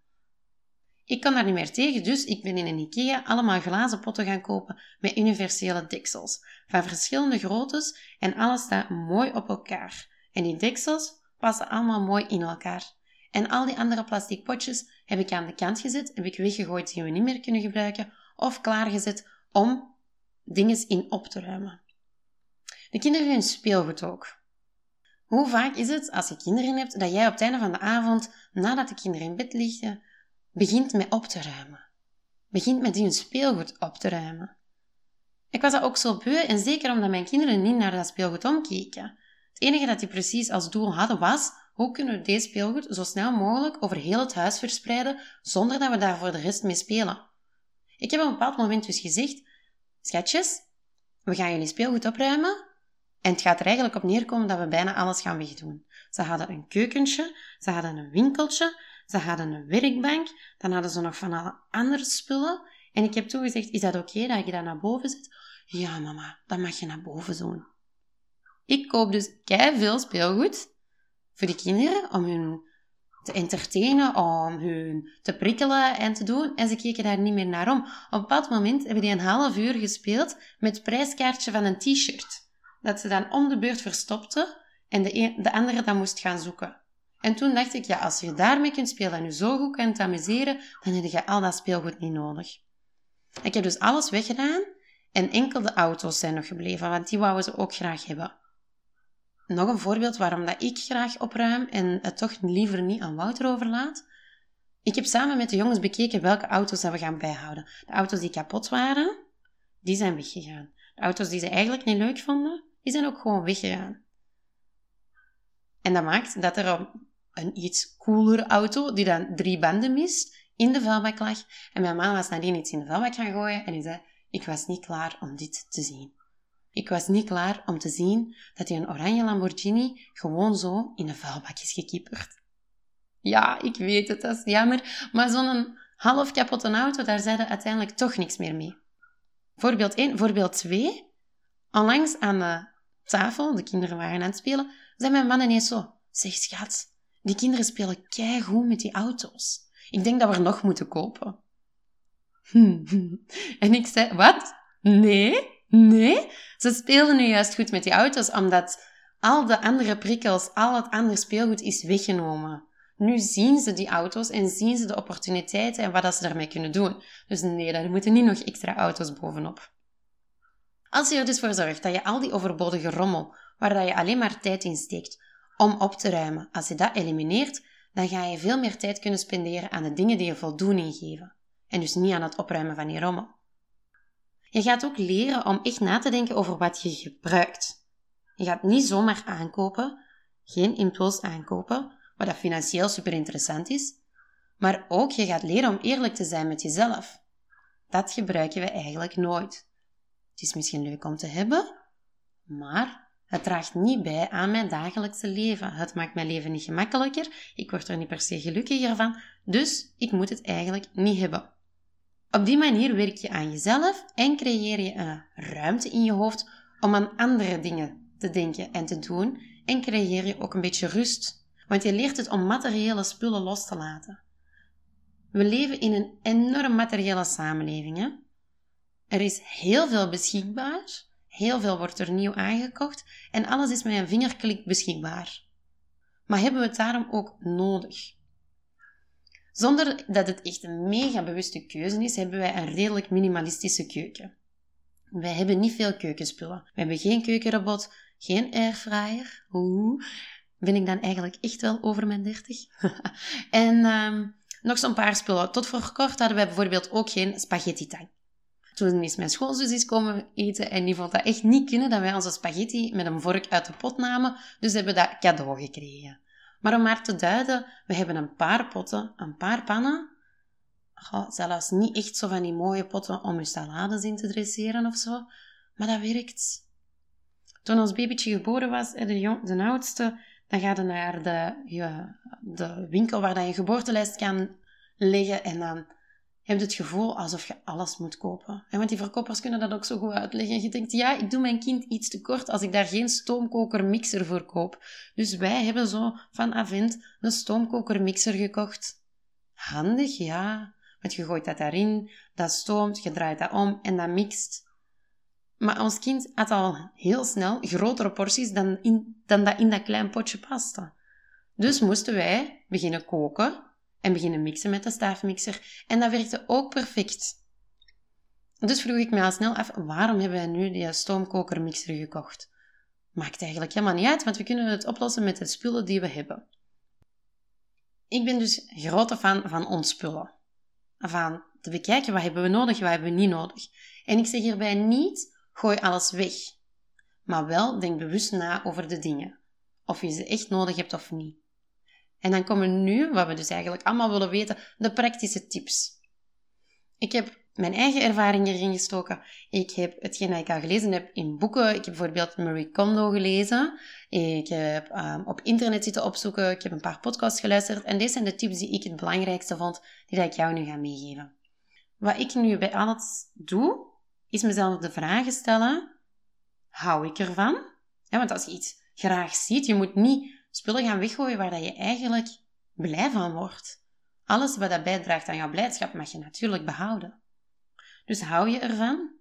Ik kan daar niet meer tegen, dus ik ben in een IKEA allemaal glazen potten gaan kopen met universele deksels. Van verschillende groottes en alles staat mooi op elkaar. En die deksels passen allemaal mooi in elkaar. En al die andere plastic potjes heb ik aan de kant gezet, heb ik weggegooid die we niet meer kunnen gebruiken, of klaargezet om dingen in op te ruimen. De kinderen hun speelgoed ook. Hoe vaak is het, als je kinderen hebt, dat jij op het einde van de avond, nadat de kinderen in bed liggen, begint met op te ruimen? Begint met hun speelgoed op te ruimen. Ik was dat ook zo beu, en zeker omdat mijn kinderen niet naar dat speelgoed omkeken. Het enige dat die precies als doel hadden was, hoe kunnen we deze speelgoed zo snel mogelijk over heel het huis verspreiden, zonder dat we daar voor de rest mee spelen? Ik heb op een bepaald moment dus gezegd, schatjes, we gaan jullie speelgoed opruimen en het gaat er eigenlijk op neerkomen dat we bijna alles gaan wegdoen. Ze hadden een keukentje, ze hadden een winkeltje, ze hadden een werkbank, dan hadden ze nog van alle andere spullen. En ik heb toen gezegd, is dat oké dat ik dat naar boven zet? Ja, mama, dat mag je naar boven doen. Ik koop dus kei veel speelgoed voor de kinderen om hun te entertainen, om hun te prikkelen en te doen. En ze keken daar niet meer naar om. Op een bepaald moment hebben die een half uur gespeeld met het prijskaartje van een t-shirt. Dat ze dan om de beurt verstopte en de, de andere dan moest gaan zoeken. En toen dacht ik, ja, als je daarmee kunt spelen en je zo goed kunt amuseren, dan heb je al dat speelgoed niet nodig. Ik heb dus alles weggedaan en enkel de auto's zijn nog gebleven, want die wouden ze ook graag hebben. Nog een voorbeeld waarom dat ik graag opruim en het toch liever niet aan Wouter overlaat. Ik heb samen met de jongens bekeken welke auto's dat we gaan bijhouden. De auto's die kapot waren, die zijn weggegaan. De auto's die ze eigenlijk niet leuk vonden, die zijn ook gewoon weggegaan. En dat maakt dat er een iets coolere auto, die dan drie banden mist, in de vuilbak lag. En mijn man was nadien iets in de vuilbak gaan gooien en hij zei, ik was niet klaar om dit te zien. Ik was niet klaar om te zien dat hij een oranje Lamborghini gewoon zo in een vuilbak is gekieperd. Ja, ik weet het, dat is jammer, maar zo'n half kapotte auto, daar zeiden uiteindelijk toch niks meer mee. Voorbeeld 1. Voorbeeld 2. Onlangs aan de tafel, de kinderen waren aan het spelen, zei mijn man ineens zo, zeg schat, die kinderen spelen goed met die auto's. Ik denk dat we er nog moeten kopen. [LAUGHS] En ik zei, wat? Nee? Nee? Ze spelen nu juist goed met die auto's, omdat al de andere prikkels, al het andere speelgoed is weggenomen. Nu zien ze die auto's en zien ze de opportuniteiten en wat ze daarmee kunnen doen. Dus nee, daar moeten niet nog extra auto's bovenop. Als je er dus voor zorgt dat je al die overbodige rommel, waar je alleen maar tijd in steekt, om op te ruimen, als je dat elimineert, dan ga je veel meer tijd kunnen spenderen aan de dingen die je voldoening geven. En dus niet aan het opruimen van die rommel. Je gaat ook leren om echt na te denken over wat je gebruikt. Je gaat niet zomaar aankopen, geen impuls aankopen, wat dat financieel super interessant is, maar ook je gaat leren om eerlijk te zijn met jezelf. Dat gebruiken we eigenlijk nooit. Het is misschien leuk om te hebben, maar het draagt niet bij aan mijn dagelijkse leven. Het maakt mijn leven niet gemakkelijker. Ik word er niet per se gelukkiger van. Dus ik moet het eigenlijk niet hebben. Op die manier werk je aan jezelf en creëer je een ruimte in je hoofd om aan andere dingen te denken en te doen. En creëer je ook een beetje rust. Want je leert het om materiële spullen los te laten. We leven in een enorm materiële samenleving. Hè? Er is heel veel beschikbaar. Heel veel wordt er nieuw aangekocht en alles is met een vingerklik beschikbaar. Maar hebben we het daarom ook nodig? Zonder dat het echt een mega bewuste keuze is, hebben wij een redelijk minimalistische keuken. Wij hebben niet veel keukenspullen. We hebben geen keukenrobot, geen airfryer. Oeh, ben ik dan eigenlijk echt wel over mijn 30? [LAUGHS] en um, nog zo'n paar spullen. Tot voor kort hadden wij bijvoorbeeld ook geen spaghetti-tang. Toen is mijn schoonzus komen eten en die vond dat echt niet kunnen dat wij onze spaghetti met een vork uit de pot namen, dus hebben we dat cadeau gekregen. Maar om maar te duiden, we hebben een paar potten, een paar pannen, zelfs niet echt zo van die mooie potten om je salades in te dresseren of zo, maar dat werkt. Toen ons babytje geboren was, de, jong, de oudste, dan ga je naar de, de winkel waar je geboortelijst kan leggen en dan je het gevoel alsof je alles moet kopen. En want die verkopers kunnen dat ook zo goed uitleggen. Je denkt, ja, ik doe mijn kind iets te kort als ik daar geen stoomkokermixer voor koop. Dus wij hebben zo van Avent een stoomkokermixer gekocht. Handig, ja. Want je gooit dat daarin, dat stoomt, je draait dat om en dat mixt. Maar ons kind had al heel snel grotere porties dan, in, dan dat in dat klein potje pasta. Dus moesten wij beginnen koken en beginnen mixen met de staafmixer. En dat werkte ook perfect. Dus vroeg ik me al snel af, waarom hebben wij nu die stoomkokermixer gekocht? Maakt eigenlijk helemaal niet uit, want we kunnen het oplossen met de spullen die we hebben. Ik ben dus grote fan van ontspullen. Van te bekijken, wat hebben we nodig, wat hebben we niet nodig. En ik zeg hierbij niet, gooi alles weg. Maar wel, denk bewust na over de dingen. Of je ze echt nodig hebt of niet. En dan komen nu, wat we dus eigenlijk allemaal willen weten, de praktische tips. Ik heb mijn eigen ervaringen erin gestoken. Ik heb hetgeen dat ik al gelezen heb in boeken. Ik heb bijvoorbeeld Marie Kondo gelezen. Ik heb um, op internet zitten opzoeken. Ik heb een paar podcasts geluisterd. En deze zijn de tips die ik het belangrijkste vond, die dat ik jou nu ga meegeven. Wat ik nu bij alles doe, is mezelf de vragen stellen. Hou ik ervan? Ja, want als je iets graag ziet, je moet niet spullen gaan weggooien waar dat je eigenlijk blij van wordt. Alles wat dat bijdraagt aan jouw blijdschap mag je natuurlijk behouden. Dus hou je ervan?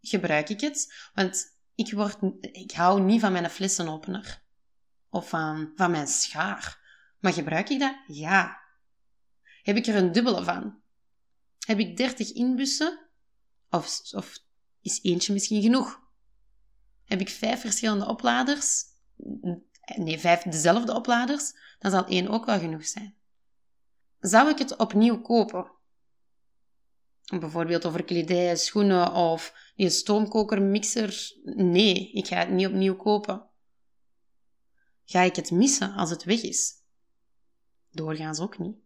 Gebruik ik het? Want ik, word, ik hou niet van mijn flessenopener. Of van, van mijn schaar. Maar gebruik ik dat? Ja. Heb ik er een dubbele van? Heb ik 30 inbussen? Of, of is eentje misschien genoeg? Heb ik vijf verschillende opladers? Nee, vijf dezelfde opladers? Dan zal één ook wel genoeg zijn. Zou ik het opnieuw kopen? Bijvoorbeeld over kledij, schoenen of die stoomkoker, mixer. Nee, ik ga het niet opnieuw kopen. Ga ik het missen als het weg is? Doorgaans ook niet.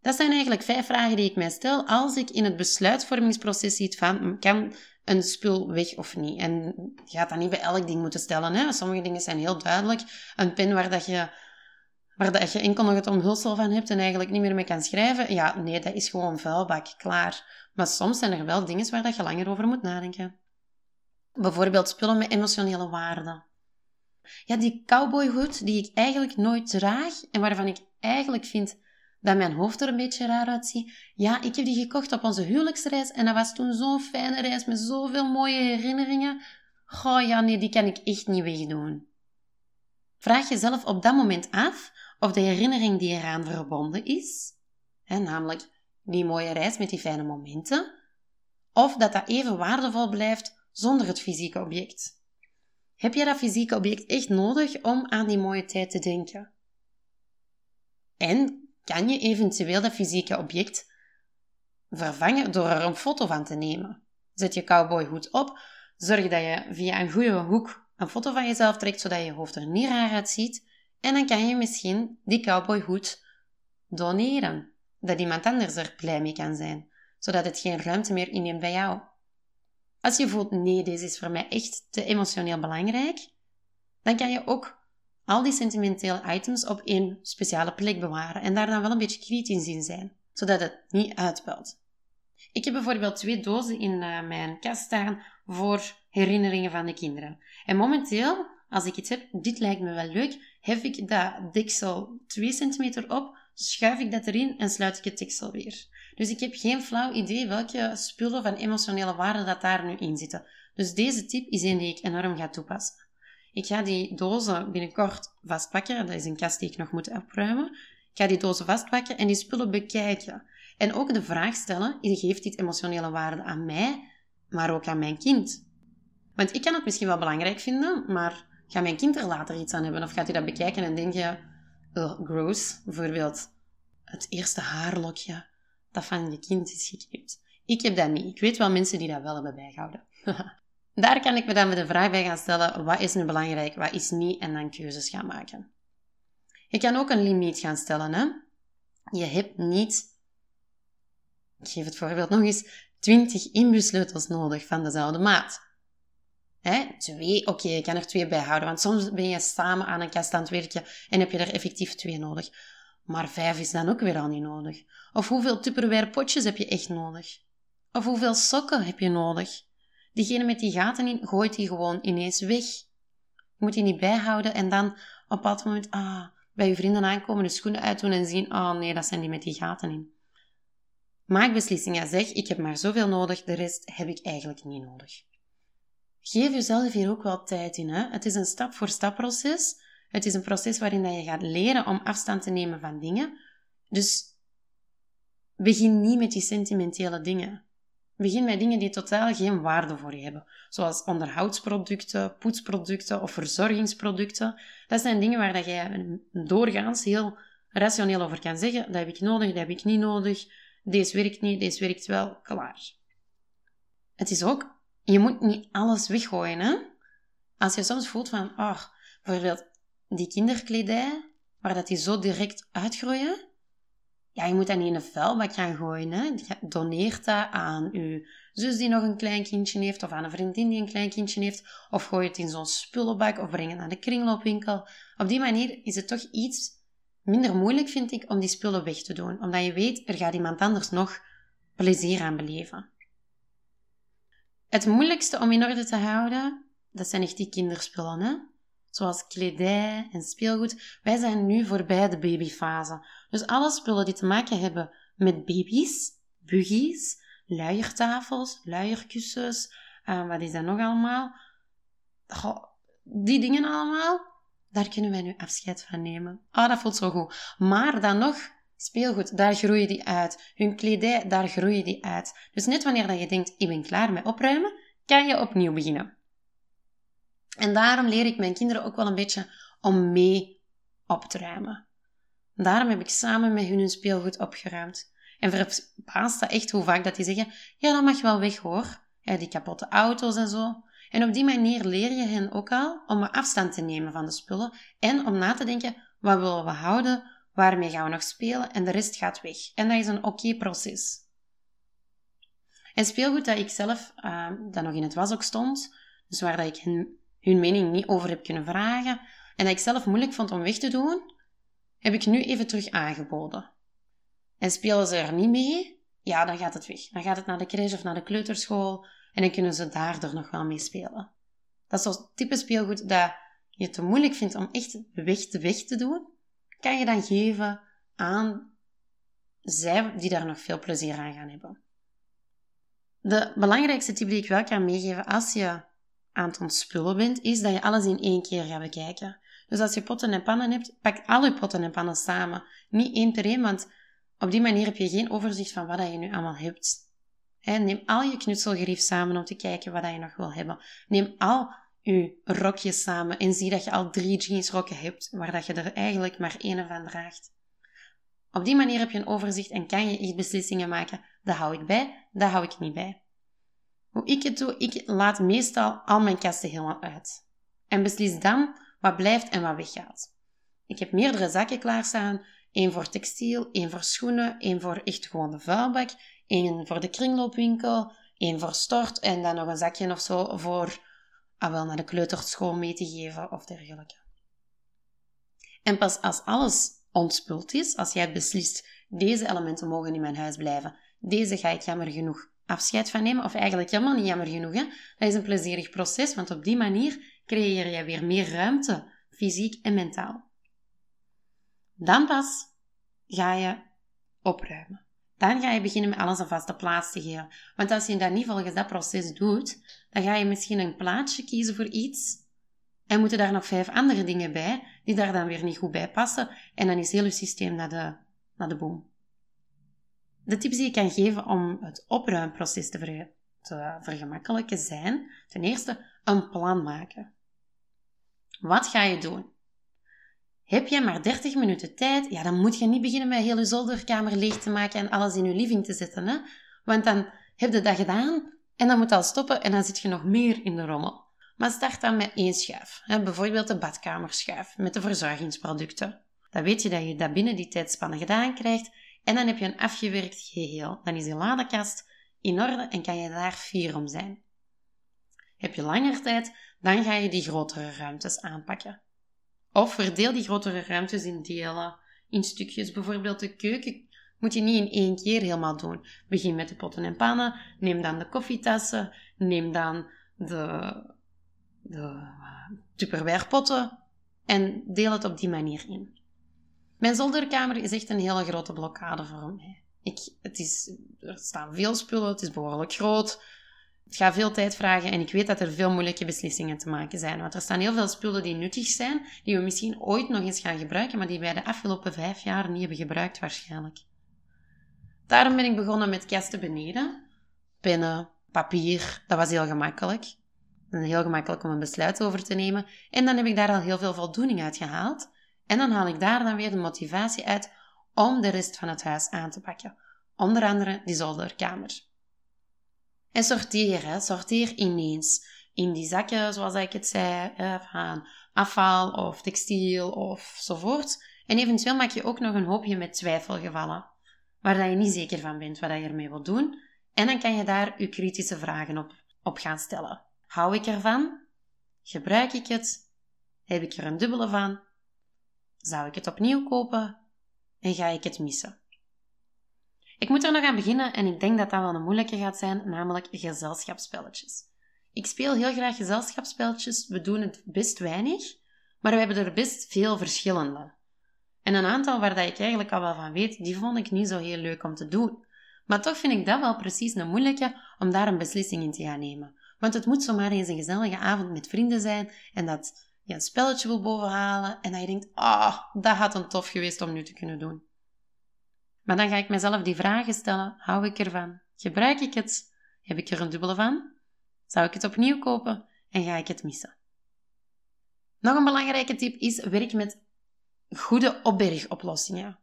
Dat zijn eigenlijk vijf vragen die ik mij stel als ik in het besluitvormingsproces zit van kan een spul weg of niet. En je gaat dat niet bij elk ding moeten stellen. Hè? Sommige dingen zijn heel duidelijk. Een pen waar dat je waar dat je enkel nog het omhulsel van hebt en eigenlijk niet meer mee kan schrijven, ja, nee, dat is gewoon vuilbak, klaar. Maar soms zijn er wel dingen waar dat je langer over moet nadenken. Bijvoorbeeld spullen met emotionele waarde. Ja, die cowboyhoed die ik eigenlijk nooit draag en waarvan ik eigenlijk vind dat mijn hoofd er een beetje raar uitziet. Ja, ik heb die gekocht op onze huwelijksreis en dat was toen zo'n fijne reis met zoveel mooie herinneringen. Goh, ja, nee, die kan ik echt niet wegdoen. Vraag jezelf op dat moment af of de herinnering die eraan verbonden is, hè, namelijk die mooie reis met die fijne momenten, of dat dat even waardevol blijft zonder het fysieke object. Heb je dat fysieke object echt nodig om aan die mooie tijd te denken? En kan je eventueel dat fysieke object vervangen door er een foto van te nemen? Zet je cowboyhoed op, zorg dat je via een goede hoek een foto van jezelf trekt, zodat je hoofd er niet raar uitziet en dan kan je misschien die cowboyhoed doneren. Dat iemand anders er blij mee kan zijn, zodat het geen ruimte meer inneemt bij jou. Als je voelt, nee, deze is voor mij echt te emotioneel belangrijk, dan kan je ook al die sentimentele items op één speciale plek bewaren en daar dan wel een beetje kritisch in zijn, zodat het niet uitpelt. Ik heb bijvoorbeeld twee dozen in eh, mijn kast staan voor herinneringen van de kinderen. En momenteel als ik iets heb, dit lijkt me wel leuk, hef ik dat deksel 2 centimeter op, schuif ik dat erin en sluit ik het deksel weer. Dus ik heb geen flauw idee welke spullen van emotionele waarde dat daar nu in zitten. Dus deze tip is een die ik enorm ga toepassen. Ik ga die dozen binnenkort vastpakken. Dat is een kast die ik nog moet opruimen. Ik ga die dozen vastpakken en die spullen bekijken. En ook de vraag stellen, geeft dit emotionele waarde aan mij, maar ook aan mijn kind? Want ik kan het misschien wel belangrijk vinden, maar Ga mijn kind er later iets aan hebben? Of gaat hij dat bekijken en denk je, oh, gross, bijvoorbeeld het eerste haarlokje dat van je kind is geknipt. Ik heb dat niet. Ik weet wel mensen die dat wel hebben bijgehouden. [LAUGHS] Daar kan ik me dan met de vraag bij gaan stellen, wat is nu belangrijk, wat is niet, en dan keuzes gaan maken. Je kan ook een limiet gaan stellen. Hè? Je hebt niet, ik geef het voorbeeld nog eens, 20 inbussleutels nodig van dezelfde maat. Hè? Twee, oké, je kan er twee bij houden, want soms ben je samen aan een kast aan het werken en heb je er effectief twee nodig. Maar vijf is dan ook weer al niet nodig. Of hoeveel Tupperware potjes heb je echt nodig? Of hoeveel sokken heb je nodig? Diegene met die gaten in, gooit die gewoon ineens weg. Je moet die niet bijhouden en dan op een bepaald moment ah, bij je vrienden aankomen, de schoenen uitdoen en zien, oh nee, dat zijn die met die gaten in. Maak beslissingen, zeg, ik heb maar zoveel nodig, de rest heb ik eigenlijk niet nodig. Geef jezelf hier ook wel tijd in. Hè? Het is een stap-voor-stap proces. Het is een proces waarin dat je gaat leren om afstand te nemen van dingen. Dus begin niet met die sentimentele dingen. Begin met dingen die totaal geen waarde voor je hebben. Zoals onderhoudsproducten, poetsproducten of verzorgingsproducten. Dat zijn dingen waar dat je doorgaans heel rationeel over kan zeggen. Dat heb ik nodig, dat heb ik niet nodig. Deze werkt niet, deze werkt wel. Klaar. Het is ook je moet niet alles weggooien, hè? Als je soms voelt van, oh, bijvoorbeeld die kinderkledij, waar dat die zo direct uitgroeien, ja, je moet dat niet in een vuilbak gaan gooien. Hè? Doneert dat aan je zus die nog een klein kindje heeft, of aan een vriendin die een klein kindje heeft, of gooi het in zo'n spullenbak, of breng het naar de kringloopwinkel. Op die manier is het toch iets minder moeilijk, vind ik, om die spullen weg te doen. Omdat je weet, er gaat iemand anders nog plezier aan beleven. Het moeilijkste om in orde te houden, dat zijn echt die kinderspullen, hè? Zoals kledij en speelgoed. Wij zijn nu voorbij de babyfase. Dus alle spullen die te maken hebben met baby's, buggies, luiertafels, luierkussens, uh, wat is dat nog allemaal? die dingen allemaal, daar kunnen wij nu afscheid van nemen. Ah, dat voelt zo goed. Maar dan nog, speelgoed, daar groeien die uit. Hun kledij, daar groeien die uit. Dus net wanneer dat je denkt, ik ben klaar met opruimen, kan je opnieuw beginnen. En daarom leer ik mijn kinderen ook wel een beetje om mee op te ruimen. Daarom heb ik samen met hun hun speelgoed opgeruimd. En verbaast dat echt hoe vaak dat die zeggen, ja, dat mag wel weg hoor. Die kapotte auto's en zo. En op die manier leer je hen ook al om afstand te nemen van de spullen en om na te denken, wat willen we houden, waarmee gaan we nog spelen en de rest gaat weg. En dat is een oké proces. En speelgoed dat ik zelf, uh, dat nog in het was ook stond, dus waar dat ik hen, hun mening niet over heb kunnen vragen, en dat ik zelf moeilijk vond om weg te doen, heb ik nu even terug aangeboden. En spelen ze er niet mee, ja, dan gaat het weg. Dan gaat het naar de crèche of naar de kleuterschool en dan kunnen ze daar er nog wel mee spelen. Dat is zo'n type speelgoed dat je te moeilijk vindt om echt weg te weg te doen, kan je dan geven aan zij die daar nog veel plezier aan gaan hebben. De belangrijkste tip die ik wel kan meegeven als je aan het ontspullen bent, is dat je alles in één keer gaat bekijken. Dus als je potten en pannen hebt, pak al je potten en pannen samen. Niet één per één, want op die manier heb je geen overzicht van wat je nu allemaal hebt. neem al je knutselgerief samen om te kijken wat je nog wil hebben. Neem al je rokjes samen en zie dat je al drie jeansrokken hebt, waar dat je er eigenlijk maar één van draagt. Op die manier heb je een overzicht en kan je echt beslissingen maken. Dat hou ik bij, dat hou ik niet bij. Hoe ik het doe, ik laat meestal al mijn kasten helemaal uit. En beslis dan wat blijft en wat weggaat. Ik heb meerdere zakken klaarstaan. één voor textiel, één voor schoenen, één voor echt gewoon de vuilbak, één voor de kringloopwinkel, één voor stort en dan nog een zakje of zo voor ah, wel naar de kleuterschool mee te geven of dergelijke. En pas als alles ontspult is, als jij beslist, deze elementen mogen in mijn huis blijven, deze ga ik jammer genoeg afscheid van nemen, of eigenlijk helemaal niet jammer genoeg. Hè? Dat is een plezierig proces, want op die manier creëer je weer meer ruimte, fysiek en mentaal. Dan pas ga je opruimen. Dan ga je beginnen met alles een vaste plaats te geven. Want als je dat niet volgens dat proces doet, dan ga je misschien een plaatsje kiezen voor iets en moeten daar nog vijf andere dingen bij, die daar dan weer niet goed bij passen. En dan is heel je systeem naar de, naar de boom. De tips die ik kan geven om het opruimproces te, te vergemakkelijken zijn, ten eerste een plan maken. Wat ga je doen? Heb je maar 30 minuten tijd, ja, dan moet je niet beginnen met heel je zolderkamer leeg te maken en alles in je living te zetten. Hè? Want dan heb je dat gedaan en dan moet al stoppen en dan zit je nog meer in de rommel. Maar start dan met één schuif. Hè? Bijvoorbeeld de badkamerschuif met de verzorgingsproducten. Dan weet je dat je dat binnen die tijdspanne gedaan krijgt en dan heb je een afgewerkt geheel. Dan is je ladekast in orde en kan je daar fier om zijn. Heb je langer tijd, dan ga je die grotere ruimtes aanpakken. Of verdeel die grotere ruimtes in delen, in stukjes. Bijvoorbeeld de keuken moet je niet in één keer helemaal doen. Begin met de potten en pannen, neem dan de koffietassen, neem dan de, de tupperware en deel het op die manier in. Mijn zolderkamer is echt een hele grote blokkade voor mij. Ik, het is, er staan veel spullen, het is behoorlijk groot. Het gaat veel tijd vragen en ik weet dat er veel moeilijke beslissingen te maken zijn. Want er staan heel veel spullen die nuttig zijn, die we misschien ooit nog eens gaan gebruiken, maar die wij de afgelopen vijf jaar niet hebben gebruikt waarschijnlijk. Daarom ben ik begonnen met kasten beneden. Pennen, papier, dat was heel gemakkelijk. Heel gemakkelijk om een besluit over te nemen. En dan heb ik daar al heel veel voldoening uit gehaald. En dan haal ik daar dan weer de motivatie uit om de rest van het huis aan te pakken. Onder andere die zolderkamer. En sorteer, hè. sorteer ineens. In die zakken, zoals ik het zei, van afval of textiel of zovoort. En eventueel maak je ook nog een hoopje met twijfelgevallen. waar je niet zeker van bent wat je ermee wilt doen. En dan kan je daar je kritische vragen op, op gaan stellen. Hou ik ervan? Gebruik ik het? Heb ik er een dubbele van? Zou ik het opnieuw kopen? En ga ik het missen? Ik moet er nog aan beginnen en ik denk dat dat wel een moeilijke gaat zijn, namelijk gezelschapsspelletjes. Ik speel heel graag gezelschapsspelletjes, we doen het best weinig, maar we hebben er best veel verschillende. En een aantal waar dat ik eigenlijk al wel van weet, die vond ik niet zo heel leuk om te doen. Maar toch vind ik dat wel precies een moeilijke om daar een beslissing in te gaan nemen. Want het moet zomaar eens een gezellige avond met vrienden zijn en dat je een spelletje wil bovenhalen en dat je denkt, ah, oh, dat had een tof geweest om nu te kunnen doen. Maar dan ga ik mezelf die vragen stellen. Hou ik ervan? Gebruik ik het? Heb ik er een dubbele van? Zou ik het opnieuw kopen? En ga ik het missen? Nog een belangrijke tip is, werk met goede opbergoplossingen.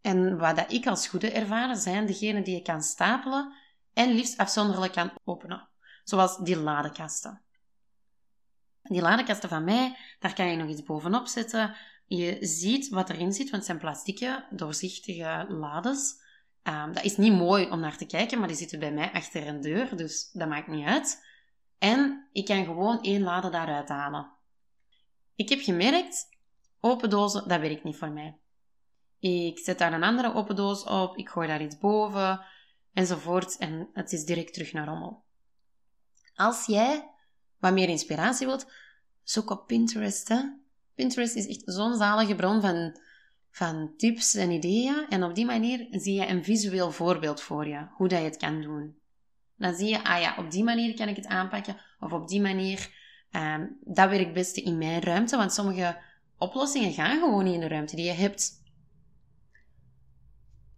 En wat dat ik als goede ervaren, zijn degenen die je kan stapelen en liefst afzonderlijk kan openen. Zoals die ladekasten. Die ladekasten van mij, daar kan je nog iets bovenop zetten. Je ziet wat erin zit, want het zijn plastieke, doorzichtige lades. Um, dat is niet mooi om naar te kijken, maar die zitten bij mij achter een deur, dus dat maakt niet uit. En ik kan gewoon één lade daaruit halen. Ik heb gemerkt, open dozen, dat werkt niet voor mij. Ik zet daar een andere open doos op, ik gooi daar iets boven, enzovoort, en het is direct terug naar rommel. Als jij wat meer inspiratie wilt, zoek op Pinterest. Hè? Pinterest is echt zo'n zalige bron van, van tips en ideeën. En op die manier zie je een visueel voorbeeld voor je, hoe dat je het kan doen. Dan zie je, ah ja, op die manier kan ik het aanpakken. Of op die manier, um, dat werkt het beste in mijn ruimte. Want sommige oplossingen gaan gewoon niet in de ruimte die je hebt.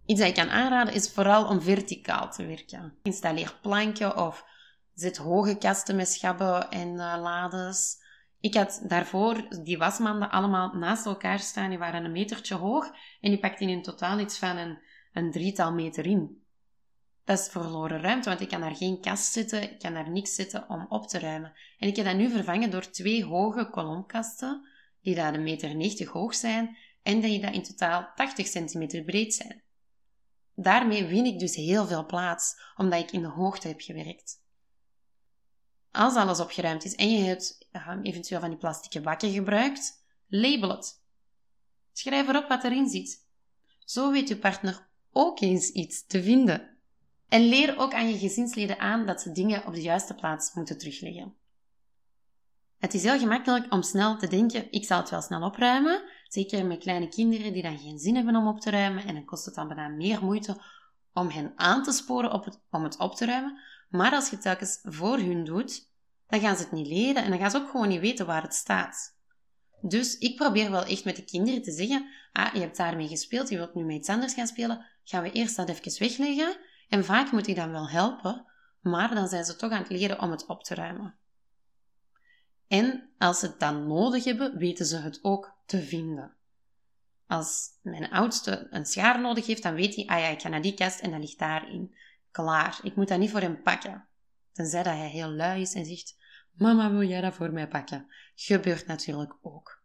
Iets dat ik kan aanraden is vooral om verticaal te werken. Installeer planken of zet hoge kasten met schabben en uh, lades. Ik had daarvoor die wasmanden allemaal naast elkaar staan. Die waren een metertje hoog en die pakten in totaal iets van een, een drietal meter in. Dat is verloren ruimte, want ik kan daar geen kast zetten, ik kan daar niks zetten om op te ruimen. En ik heb dat nu vervangen door twee hoge kolomkasten, die daar een meter 90 hoog zijn en die dat in totaal 80 centimeter breed zijn. Daarmee win ik dus heel veel plaats, omdat ik in de hoogte heb gewerkt. Als alles opgeruimd is en je hebt eventueel van die plastic bakken gebruikt, label het. Schrijf erop wat erin zit. Zo weet je partner ook eens iets te vinden. En leer ook aan je gezinsleden aan dat ze dingen op de juiste plaats moeten terugleggen. Het is heel gemakkelijk om snel te denken, ik zal het wel snel opruimen. Zeker met kleine kinderen die dan geen zin hebben om op te ruimen. En dan kost het dan bijna meer moeite om hen aan te sporen op om het op te ruimen. Maar als je het telkens voor hun doet, dan gaan ze het niet leren en dan gaan ze ook gewoon niet weten waar het staat. Dus ik probeer wel echt met de kinderen te zeggen, ah, je hebt daarmee gespeeld, je wilt nu met iets anders gaan spelen, gaan we eerst dat even wegleggen. En vaak moet ik dan wel helpen, maar dan zijn ze toch aan het leren om het op te ruimen. En als ze het dan nodig hebben, weten ze het ook te vinden. Als mijn oudste een schaar nodig heeft, dan weet hij, ah ja, ik ga naar die kast en dat ligt daarin. Klaar, ik moet dat niet voor hem pakken. Tenzij dat hij heel lui is en zegt, mama, wil jij dat voor mij pakken? Gebeurt natuurlijk ook.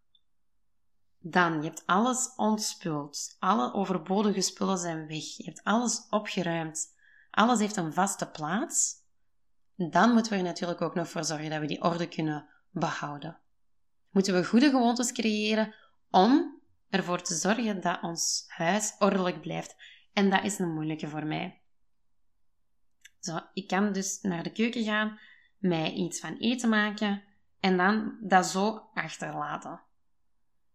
Dan, je hebt alles ontspuld. Alle overbodige spullen zijn weg. Je hebt alles opgeruimd. Alles heeft een vaste plaats. Dan moeten we er natuurlijk ook nog voor zorgen dat we die orde kunnen behouden. Moeten we goede gewoontes creëren om ervoor te zorgen dat ons huis ordelijk blijft. En dat is een moeilijke voor mij. Zo, ik kan dus naar de keuken gaan, mij iets van eten maken en dan dat zo achterlaten.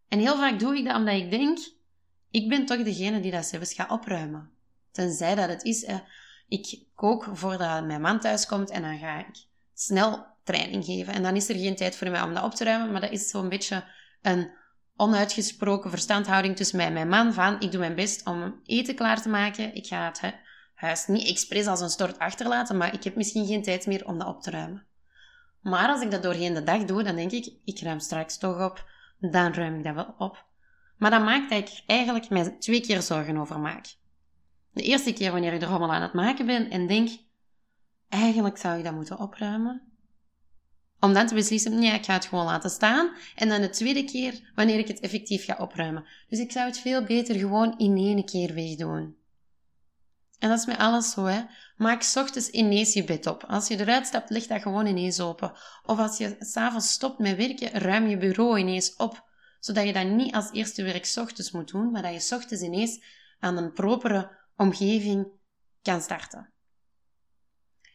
En heel vaak doe ik dat omdat ik denk, ik ben toch degene die dat zelfs gaat opruimen. Tenzij dat het is, eh, ik kook voordat mijn man thuis komt en dan ga ik snel training geven. En dan is er geen tijd voor mij om dat op te ruimen, maar dat is zo'n beetje een onuitgesproken verstandhouding tussen mij en mijn man van ik doe mijn best om eten klaar te maken. Ik ga het huis niet expres als een stort achterlaten, maar ik heb misschien geen tijd meer om dat op te ruimen. Maar als ik dat doorheen de dag doe, dan denk ik, ik ruim straks toch op, dan ruim ik dat wel op. Maar dat maakt ik eigenlijk mij twee keer zorgen over maak. De eerste keer wanneer ik de rommel aan het maken ben en denk, eigenlijk zou ik dat moeten opruimen. Om dan te beslissen, nee, ik ga het gewoon laten staan. En dan de tweede keer wanneer ik het effectief ga opruimen. Dus ik zou het veel beter gewoon in één keer wegdoen. En dat is met alles zo, hè. Maak ochtends ineens je bed op. Als je eruit stapt, leg dat gewoon ineens open. Of als je s'avonds stopt met werken, ruim je bureau ineens op. Zodat je dat niet als eerste werk ochtends moet doen, maar dat je ochtends ineens aan een propere omgeving kan starten.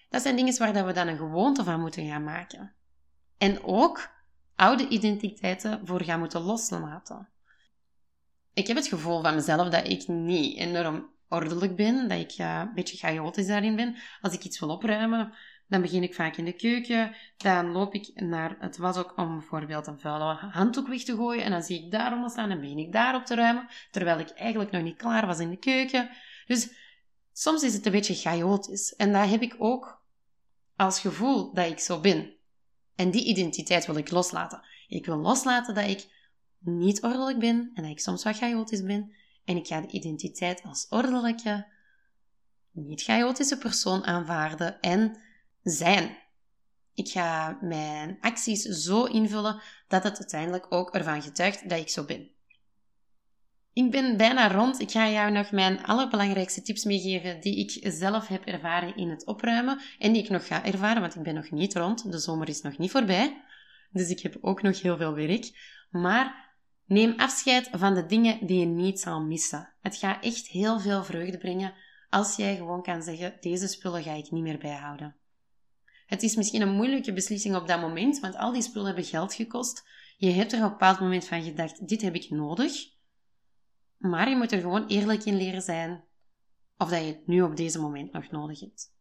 Dat zijn dingen waar we dan een gewoonte van moeten gaan maken. En ook oude identiteiten voor gaan moeten loslaten. Ik heb het gevoel van mezelf dat ik niet enorm ordelijk ben, dat ik uh, een beetje chaotisch daarin ben. Als ik iets wil opruimen, dan begin ik vaak in de keuken. Dan loop ik naar het was ook om bijvoorbeeld een vuile handdoek weg te gooien. En dan zie ik daaronder staan en begin ik daarop te ruimen. Terwijl ik eigenlijk nog niet klaar was in de keuken. Dus soms is het een beetje chaotisch. En dat heb ik ook als gevoel dat ik zo ben. En die identiteit wil ik loslaten. Ik wil loslaten dat ik niet ordelijk ben en dat ik soms wat chaotisch ben. En ik ga de identiteit als ordelijke, niet chaotische persoon aanvaarden en zijn. Ik ga mijn acties zo invullen dat het uiteindelijk ook ervan getuigt dat ik zo ben. Ik ben bijna rond. Ik ga jou nog mijn allerbelangrijkste tips meegeven die ik zelf heb ervaren in het opruimen en die ik nog ga ervaren, want ik ben nog niet rond. De zomer is nog niet voorbij. Dus ik heb ook nog heel veel werk. Maar neem afscheid van de dingen die je niet zal missen. Het gaat echt heel veel vreugde brengen als jij gewoon kan zeggen: deze spullen ga ik niet meer bijhouden. Het is misschien een moeilijke beslissing op dat moment, want al die spullen hebben geld gekost. Je hebt er op een bepaald moment van gedacht: dit heb ik nodig. Maar je moet er gewoon eerlijk in leren zijn of dat je het nu op deze moment nog nodig hebt.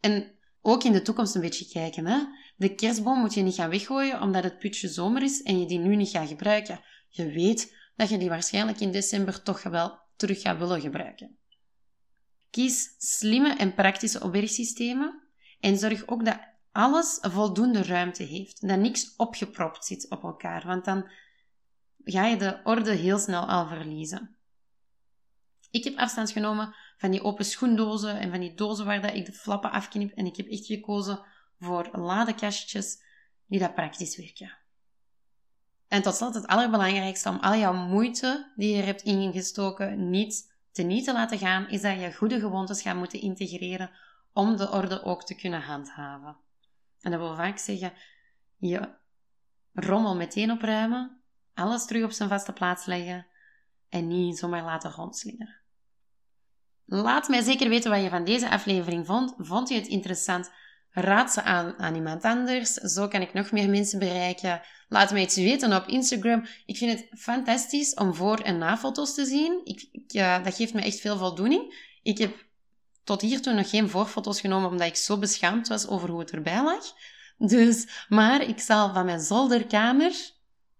En ook in de toekomst een beetje kijken. Hè? De kerstboom moet je niet gaan weggooien omdat het putje zomer is en je die nu niet gaat gebruiken. Je weet dat je die waarschijnlijk in december toch wel terug gaat willen gebruiken. Kies slimme en praktische opbergsystemen en zorg ook dat alles voldoende ruimte heeft. Dat niks opgepropt zit op elkaar, want dan ga je de orde heel snel al verliezen. Ik heb afstand genomen van die open schoendozen en van die dozen waar dat ik de flappen afknip. En ik heb echt gekozen voor ladekastjes die dat praktisch werken. En tot slot het allerbelangrijkste om al jouw moeite die je hebt ingestoken niet te niet te laten gaan, is dat je goede gewoontes gaat moeten integreren om de orde ook te kunnen handhaven. En dat wil vaak zeggen, je rommel meteen opruimen, alles terug op zijn vaste plaats leggen en niet zomaar laten rondslingeren. Laat mij zeker weten wat je van deze aflevering vond. Vond je het interessant? Raad ze aan aan iemand anders. Zo kan ik nog meer mensen bereiken. Laat mij iets weten op Instagram. Ik vind het fantastisch om voor- en na-foto's te zien. Ik, ik, dat geeft me echt veel voldoening. Ik heb tot hiertoe nog geen voorfoto's genomen omdat ik zo beschaamd was over hoe het erbij lag. Dus, maar ik zal van mijn zolderkamer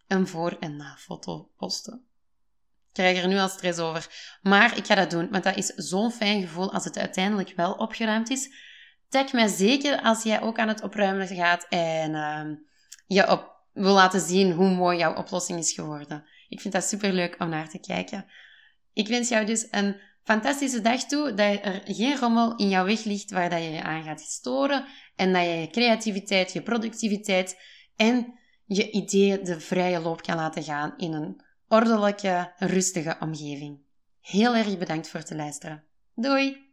een voor- en na-foto posten krijg er nu al stress over. Maar ik ga dat doen, want dat is zo'n fijn gevoel als het uiteindelijk wel opgeruimd is. Tag mij zeker als jij ook aan het opruimen gaat en uh, je op, wil laten zien hoe mooi jouw oplossing is geworden. Ik vind dat super leuk om naar te kijken. Ik wens jou dus een fantastische dag toe, dat er geen rommel in jouw weg ligt waar dat je je aan gaat storen en dat je je creativiteit, je productiviteit en je ideeën de vrije loop kan laten gaan in een ordelijke, rustige omgeving. Heel erg bedankt voor het luisteren. Doei!